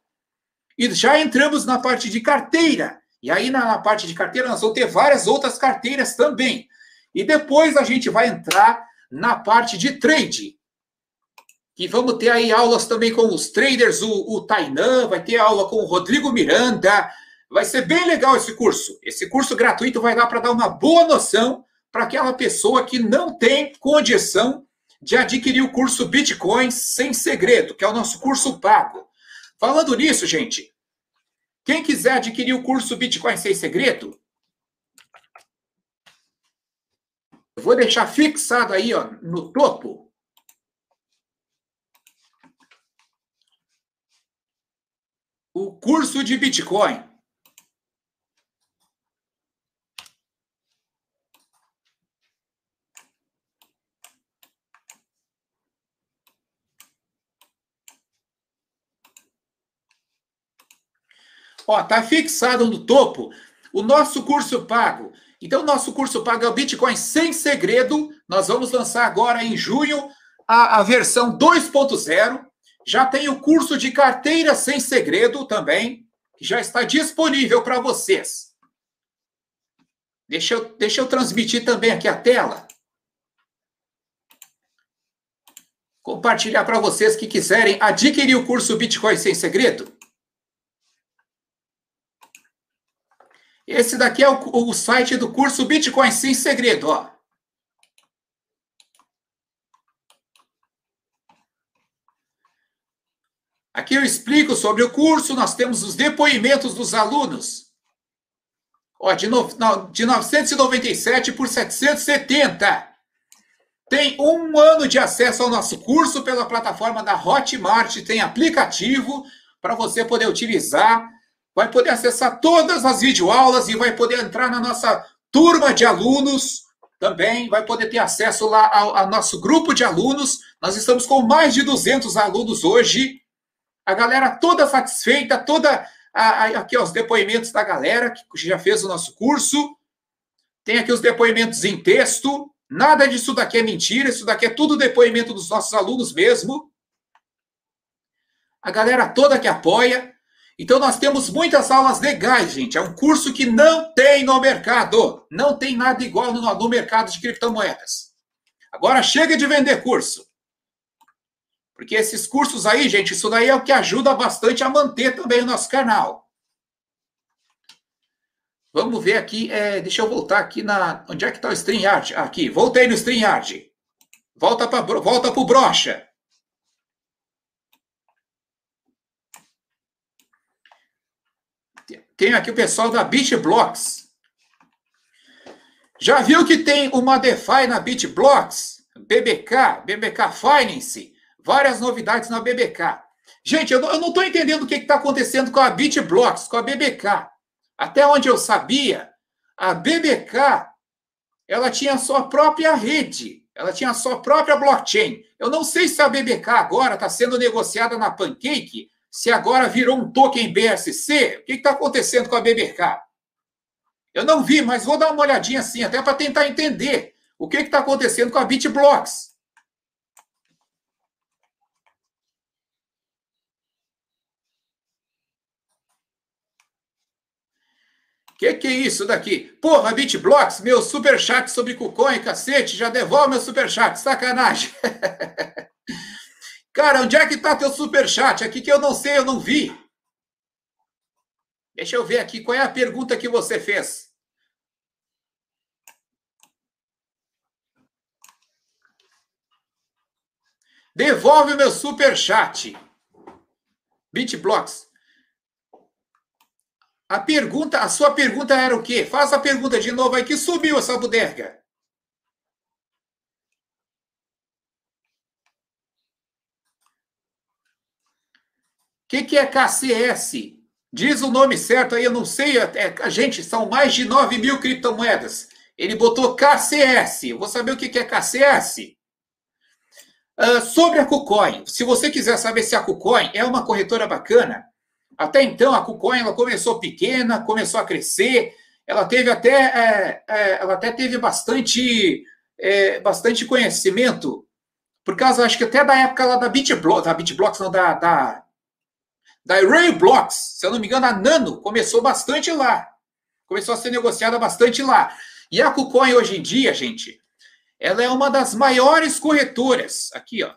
E já entramos na parte de carteira. E aí, na, na parte de carteira, nós vamos ter várias outras carteiras também. E depois a gente vai entrar na parte de trade. E vamos ter aí aulas também com os traders, o, o Tainan, vai ter aula com o Rodrigo Miranda. Vai ser bem legal esse curso. Esse curso gratuito vai dar para dar uma boa noção para aquela pessoa que não tem condição de adquirir o curso Bitcoin sem segredo, que é o nosso curso pago. Falando nisso, gente, quem quiser adquirir o curso Bitcoin sem segredo, vou deixar fixado aí ó, no topo. O curso de Bitcoin. Ó, tá fixado no topo o nosso curso pago. Então, o nosso curso pago é o Bitcoin sem segredo. Nós vamos lançar agora em junho a, a versão 2.0. Já tem o curso de carteira sem segredo também, que já está disponível para vocês. Deixa eu, deixa eu transmitir também aqui a tela. Compartilhar para vocês que quiserem adquirir o curso Bitcoin sem segredo. Esse daqui é o, o site do curso Bitcoin Sem Segredo, ó. Aqui eu explico sobre o curso, nós temos os depoimentos dos alunos. Ó, de, no, de 997 por 770. Tem um ano de acesso ao nosso curso pela plataforma da Hotmart, tem aplicativo para você poder utilizar vai poder acessar todas as videoaulas e vai poder entrar na nossa turma de alunos também, vai poder ter acesso lá ao, ao nosso grupo de alunos. Nós estamos com mais de 200 alunos hoje. A galera toda satisfeita, toda a, a, aqui ó, os depoimentos da galera que já fez o nosso curso. Tem aqui os depoimentos em texto. Nada disso daqui é mentira, isso daqui é tudo depoimento dos nossos alunos mesmo. A galera toda que apoia. Então nós temos muitas aulas legais, gente. É um curso que não tem no mercado. Não tem nada igual no, no mercado de criptomoedas. Agora chega de vender curso. Porque esses cursos aí, gente, isso daí é o que ajuda bastante a manter também o nosso canal. Vamos ver aqui, é, deixa eu voltar aqui na. Onde é que está o StreamYard? Aqui, voltei no StreamYard. Volta para volta o brocha. Tem aqui o pessoal da BitBlocks. Já viu que tem uma DeFi na BitBlocks? BBK, BBK Finance, várias novidades na BBK. Gente, eu não estou entendendo o que está acontecendo com a BitBlocks, com a BBK. Até onde eu sabia, a BBK ela tinha a sua própria rede, ela tinha a sua própria blockchain. Eu não sei se a BBK agora está sendo negociada na Pancake se agora virou um token BSC, o que está acontecendo com a BBK? Eu não vi, mas vou dar uma olhadinha assim, até para tentar entender o que está acontecendo com a BitBlocks. Que que é isso daqui? Porra, BitBlocks, meu superchat sobre KuCoin, cacete, já devolve meu superchat, sacanagem. <laughs> Cara, onde é que está teu superchat? Aqui que eu não sei, eu não vi. Deixa eu ver aqui qual é a pergunta que você fez. Devolve o meu superchat. Bitblocks. A pergunta, a sua pergunta era o quê? Faça a pergunta de novo aí que subiu essa bodega. que, que é KCS? Diz o nome certo aí, eu não sei. É, a gente, são mais de 9 mil criptomoedas. Ele botou KCS. Eu vou saber o que, que é KCS. Uh, sobre a KuCoin, se você quiser saber se a KuCoin é uma corretora bacana, até então a KuCoin ela começou pequena, começou a crescer, ela teve até, é, é, ela até teve bastante, é, bastante conhecimento, por causa, acho que até da época lá da BitBlocks, da BitBlocks, não, da, da, da Blocks, se eu não me engano, a Nano começou bastante lá, começou a ser negociada bastante lá. E a KuCoin hoje em dia, gente, ela é uma das maiores corretoras. Aqui, ó.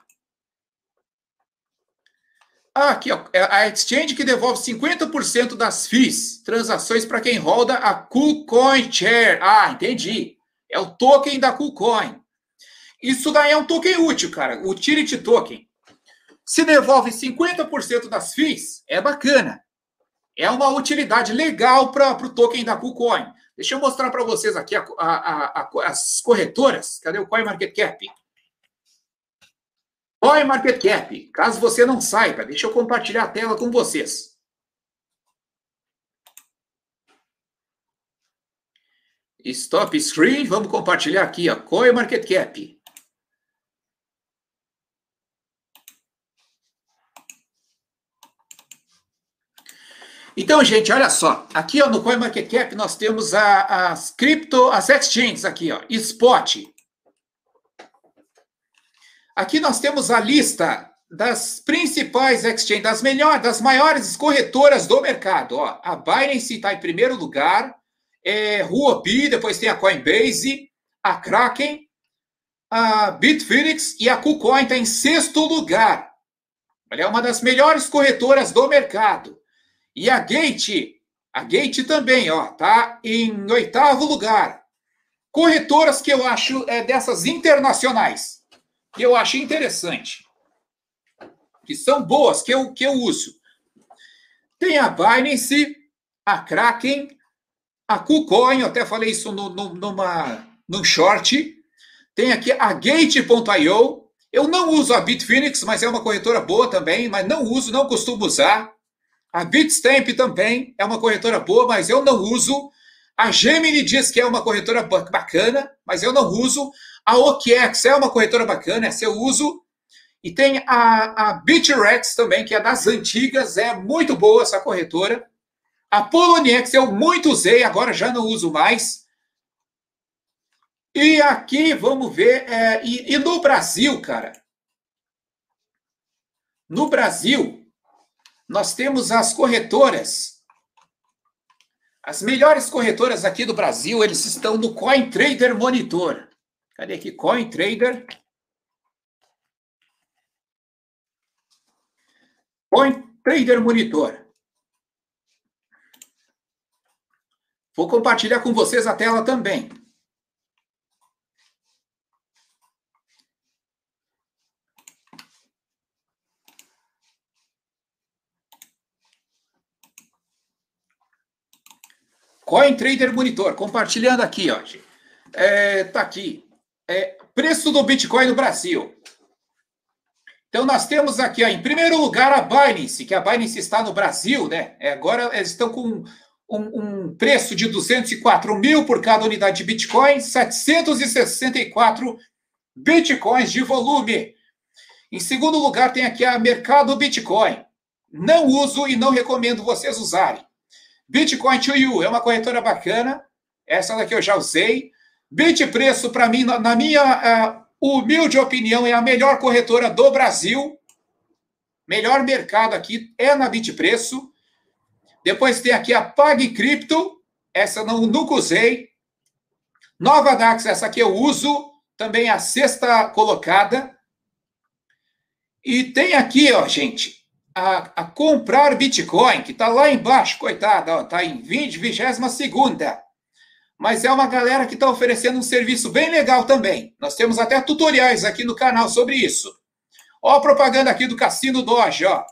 Ah, aqui, ó. É a exchange que devolve 50% das FIIs, transações para quem roda a KuCoin Share. Ah, entendi. É o token da KuCoin. Isso daí é um token útil, cara. Utility Token. Se devolve 50% das FIIs, é bacana. É uma utilidade legal para o token da KuCoin. Deixa eu mostrar para vocês aqui a, a, a, as corretoras. Cadê o CoinMarketCap? CoinMarketCap. Caso você não saiba, deixa eu compartilhar a tela com vocês. Stop screen. Vamos compartilhar aqui, ó. CoinMarketCap. Então, gente, olha só. Aqui ó, no CoinMarketCap nós temos a, as cripto, as exchanges aqui, ó, Spot. Aqui nós temos a lista das principais exchanges, das melhores, das maiores corretoras do mercado. Ó, a Binance está em primeiro lugar, é, Huobi, depois tem a Coinbase, a Kraken, a Bitfinex e a KuCoin está em sexto lugar. Ela é uma das melhores corretoras do mercado. E a Gate, a Gate também, ó, tá em oitavo lugar. Corretoras que eu acho é dessas internacionais, que eu acho interessante, que são boas, que eu, que eu uso. Tem a Binance, a Kraken, a KuCoin, eu até falei isso no, no, numa, num short. Tem aqui a Gate.io. Eu não uso a Bitfinex, mas é uma corretora boa também, mas não uso, não costumo usar. A Bitstamp também é uma corretora boa, mas eu não uso. A Gemini diz que é uma corretora bacana, mas eu não uso. A OKEx é uma corretora bacana, essa eu uso. E tem a, a Bitrex também, que é das antigas, é muito boa essa corretora. A Poloniex eu muito usei, agora já não uso mais. E aqui, vamos ver, é, e, e no Brasil, cara, no Brasil, nós temos as corretoras. As melhores corretoras aqui do Brasil, eles estão no Coin Trader Monitor. Cadê aqui? Coin Trader. Coin Trader Monitor. Vou compartilhar com vocês a tela também. Coin Trader Monitor, compartilhando aqui, ó. É, tá aqui. É, preço do Bitcoin no Brasil. Então, nós temos aqui, ó, em primeiro lugar, a Binance, que a Binance está no Brasil, né? É, agora eles estão com um, um, preço de 204 mil por cada unidade de Bitcoin, 764 Bitcoins de volume. Em segundo lugar, tem aqui a Mercado Bitcoin. Não uso e não recomendo vocês usarem. Bitcoin to You é uma corretora bacana. Essa daqui eu já usei. Bitpreço, para mim, na, minha uh, humilde opinião, é a melhor corretora do Brasil. Melhor mercado aqui é na Bitpreço. Depois tem aqui a Pag Crypto. Essa não nunca usei. Nova Dax, essa aqui eu uso. Também a sexta colocada. E tem aqui, ó, gente, a, a comprar Bitcoin, que está lá embaixo, coitada, está em 20, 22 segunda. Mas é uma galera que está oferecendo um serviço bem legal também. Nós temos até tutoriais aqui no canal sobre isso. Ó a propaganda aqui do Cassino Doge, ó.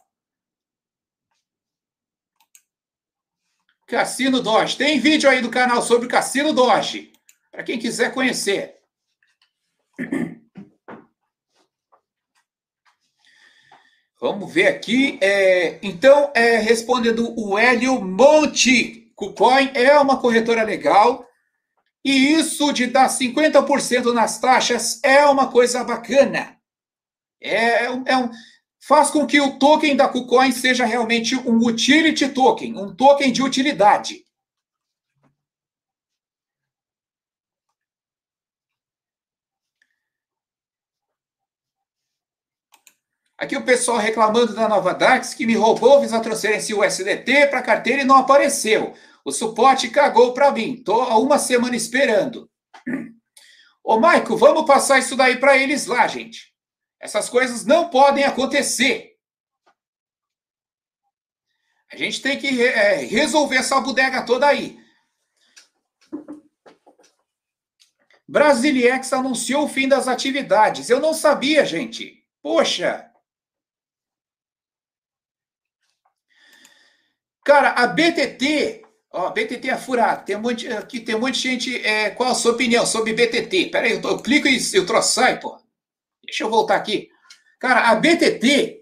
Cassino Doge. Tem vídeo aí do canal sobre o Cassino Doge, para quem quiser conhecer. Vamos ver aqui. É, então, é, respondendo o Hélio Monte, KuCoin é uma corretora legal. E isso de dar 50% nas taxas é uma coisa bacana. É, é, é um, faz com que o token da KuCoin seja realmente um utility token, um token de utilidade. Aqui o pessoal reclamando da Nova Dax que me roubou, fiz a transferência USDT para carteira e não apareceu. O suporte cagou para mim. Tô há uma semana esperando. <clears throat> Ô, Maico, vamos passar isso daí para eles lá, gente. Essas coisas não podem acontecer. A gente tem que é, resolver essa bodega toda aí. Brasiliex anunciou o fim das atividades. Eu não sabia, gente. Poxa, Cara, a BTT, ó, BTT é furado. Tem um monte, aqui tem um monte de gente. É, qual a sua opinião sobre BTT? Pera aí, eu, eu clico e o troço sai, pô. Deixa eu voltar aqui. Cara, a BTT,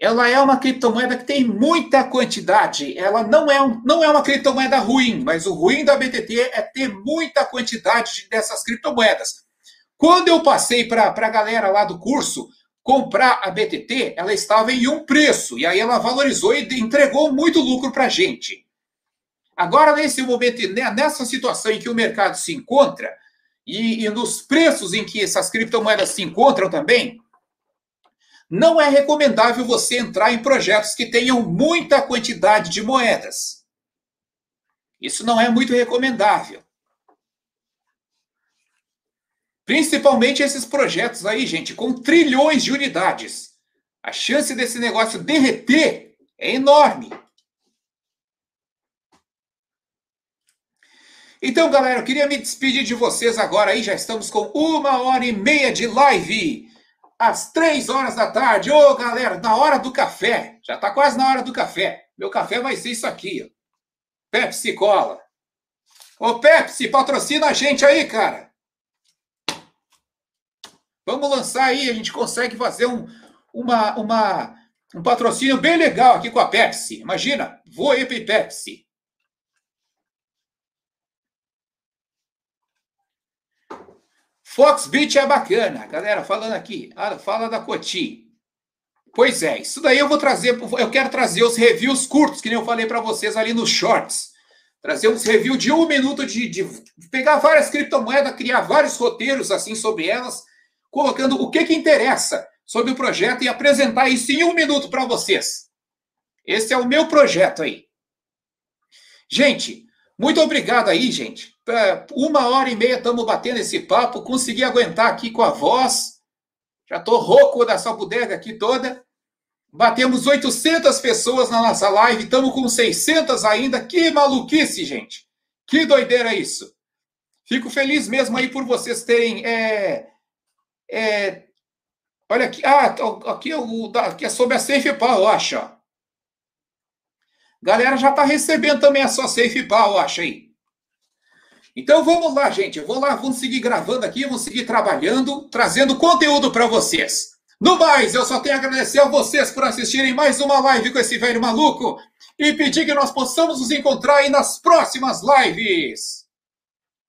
ela é uma criptomoeda que tem muita quantidade. Ela não é, um, não é uma criptomoeda ruim, mas o ruim da BTT é ter muita quantidade dessas criptomoedas. Quando eu passei para a galera lá do curso, comprar a BTT, ela estava em um preço, e aí ela valorizou e entregou muito lucro para a gente. Agora, nesse momento, né, nessa situação em que o mercado se encontra, e, e nos preços em que essas criptomoedas se encontram também, não é recomendável você entrar em projetos que tenham muita quantidade de moedas. Isso não é muito recomendável. Principalmente esses projetos aí, gente, com trilhões de unidades. A chance desse negócio derreter é enorme. Então, galera, eu queria me despedir de vocês agora aí. Já estamos com uma hora e meia de live. Às três horas da tarde. Ô, galera, na hora do café. Já está quase na hora do café. Meu café vai ser isso aqui, ó. Pepsi Cola. Ô, Pepsi, patrocina a gente aí, cara. Vamos lançar aí, a gente consegue fazer um, uma, uma, um patrocínio bem legal aqui com a Pepsi. Imagina, vou aí para Pepsi. Foxbit é bacana, galera, falando aqui. Fala da Coti. Pois é, isso daí eu vou trazer, eu quero trazer os reviews curtos, que nem eu falei para vocês ali nos shorts. Trazer uns reviews de um minuto de, de pegar várias criptomoedas, criar vários roteiros assim sobre elas colocando o que, que interessa sobre o projeto e apresentar isso em um minuto para vocês. Esse é o meu projeto aí. Gente, muito obrigado aí, gente. Uma hora e meia estamos batendo esse papo, consegui aguentar aqui com a voz. Já estou rouco dessa bodega aqui toda. Batemos 800 pessoas na nossa live, estamos com 600 ainda. Que maluquice, gente. Que doideira isso. Fico feliz mesmo aí por vocês terem é, é, olha aqui, ah, aqui, o, aqui é sobre a Safe Power. Ó. Galera já está recebendo também a sua Safe Power, eu acho aí. Então vamos lá, gente. Eu vou lá, vamos seguir gravando aqui, vamos seguir trabalhando, trazendo conteúdo para vocês. No mais, eu só tenho a agradecer a vocês por assistirem mais uma live com esse velho maluco e pedir que nós possamos nos encontrar aí nas próximas lives.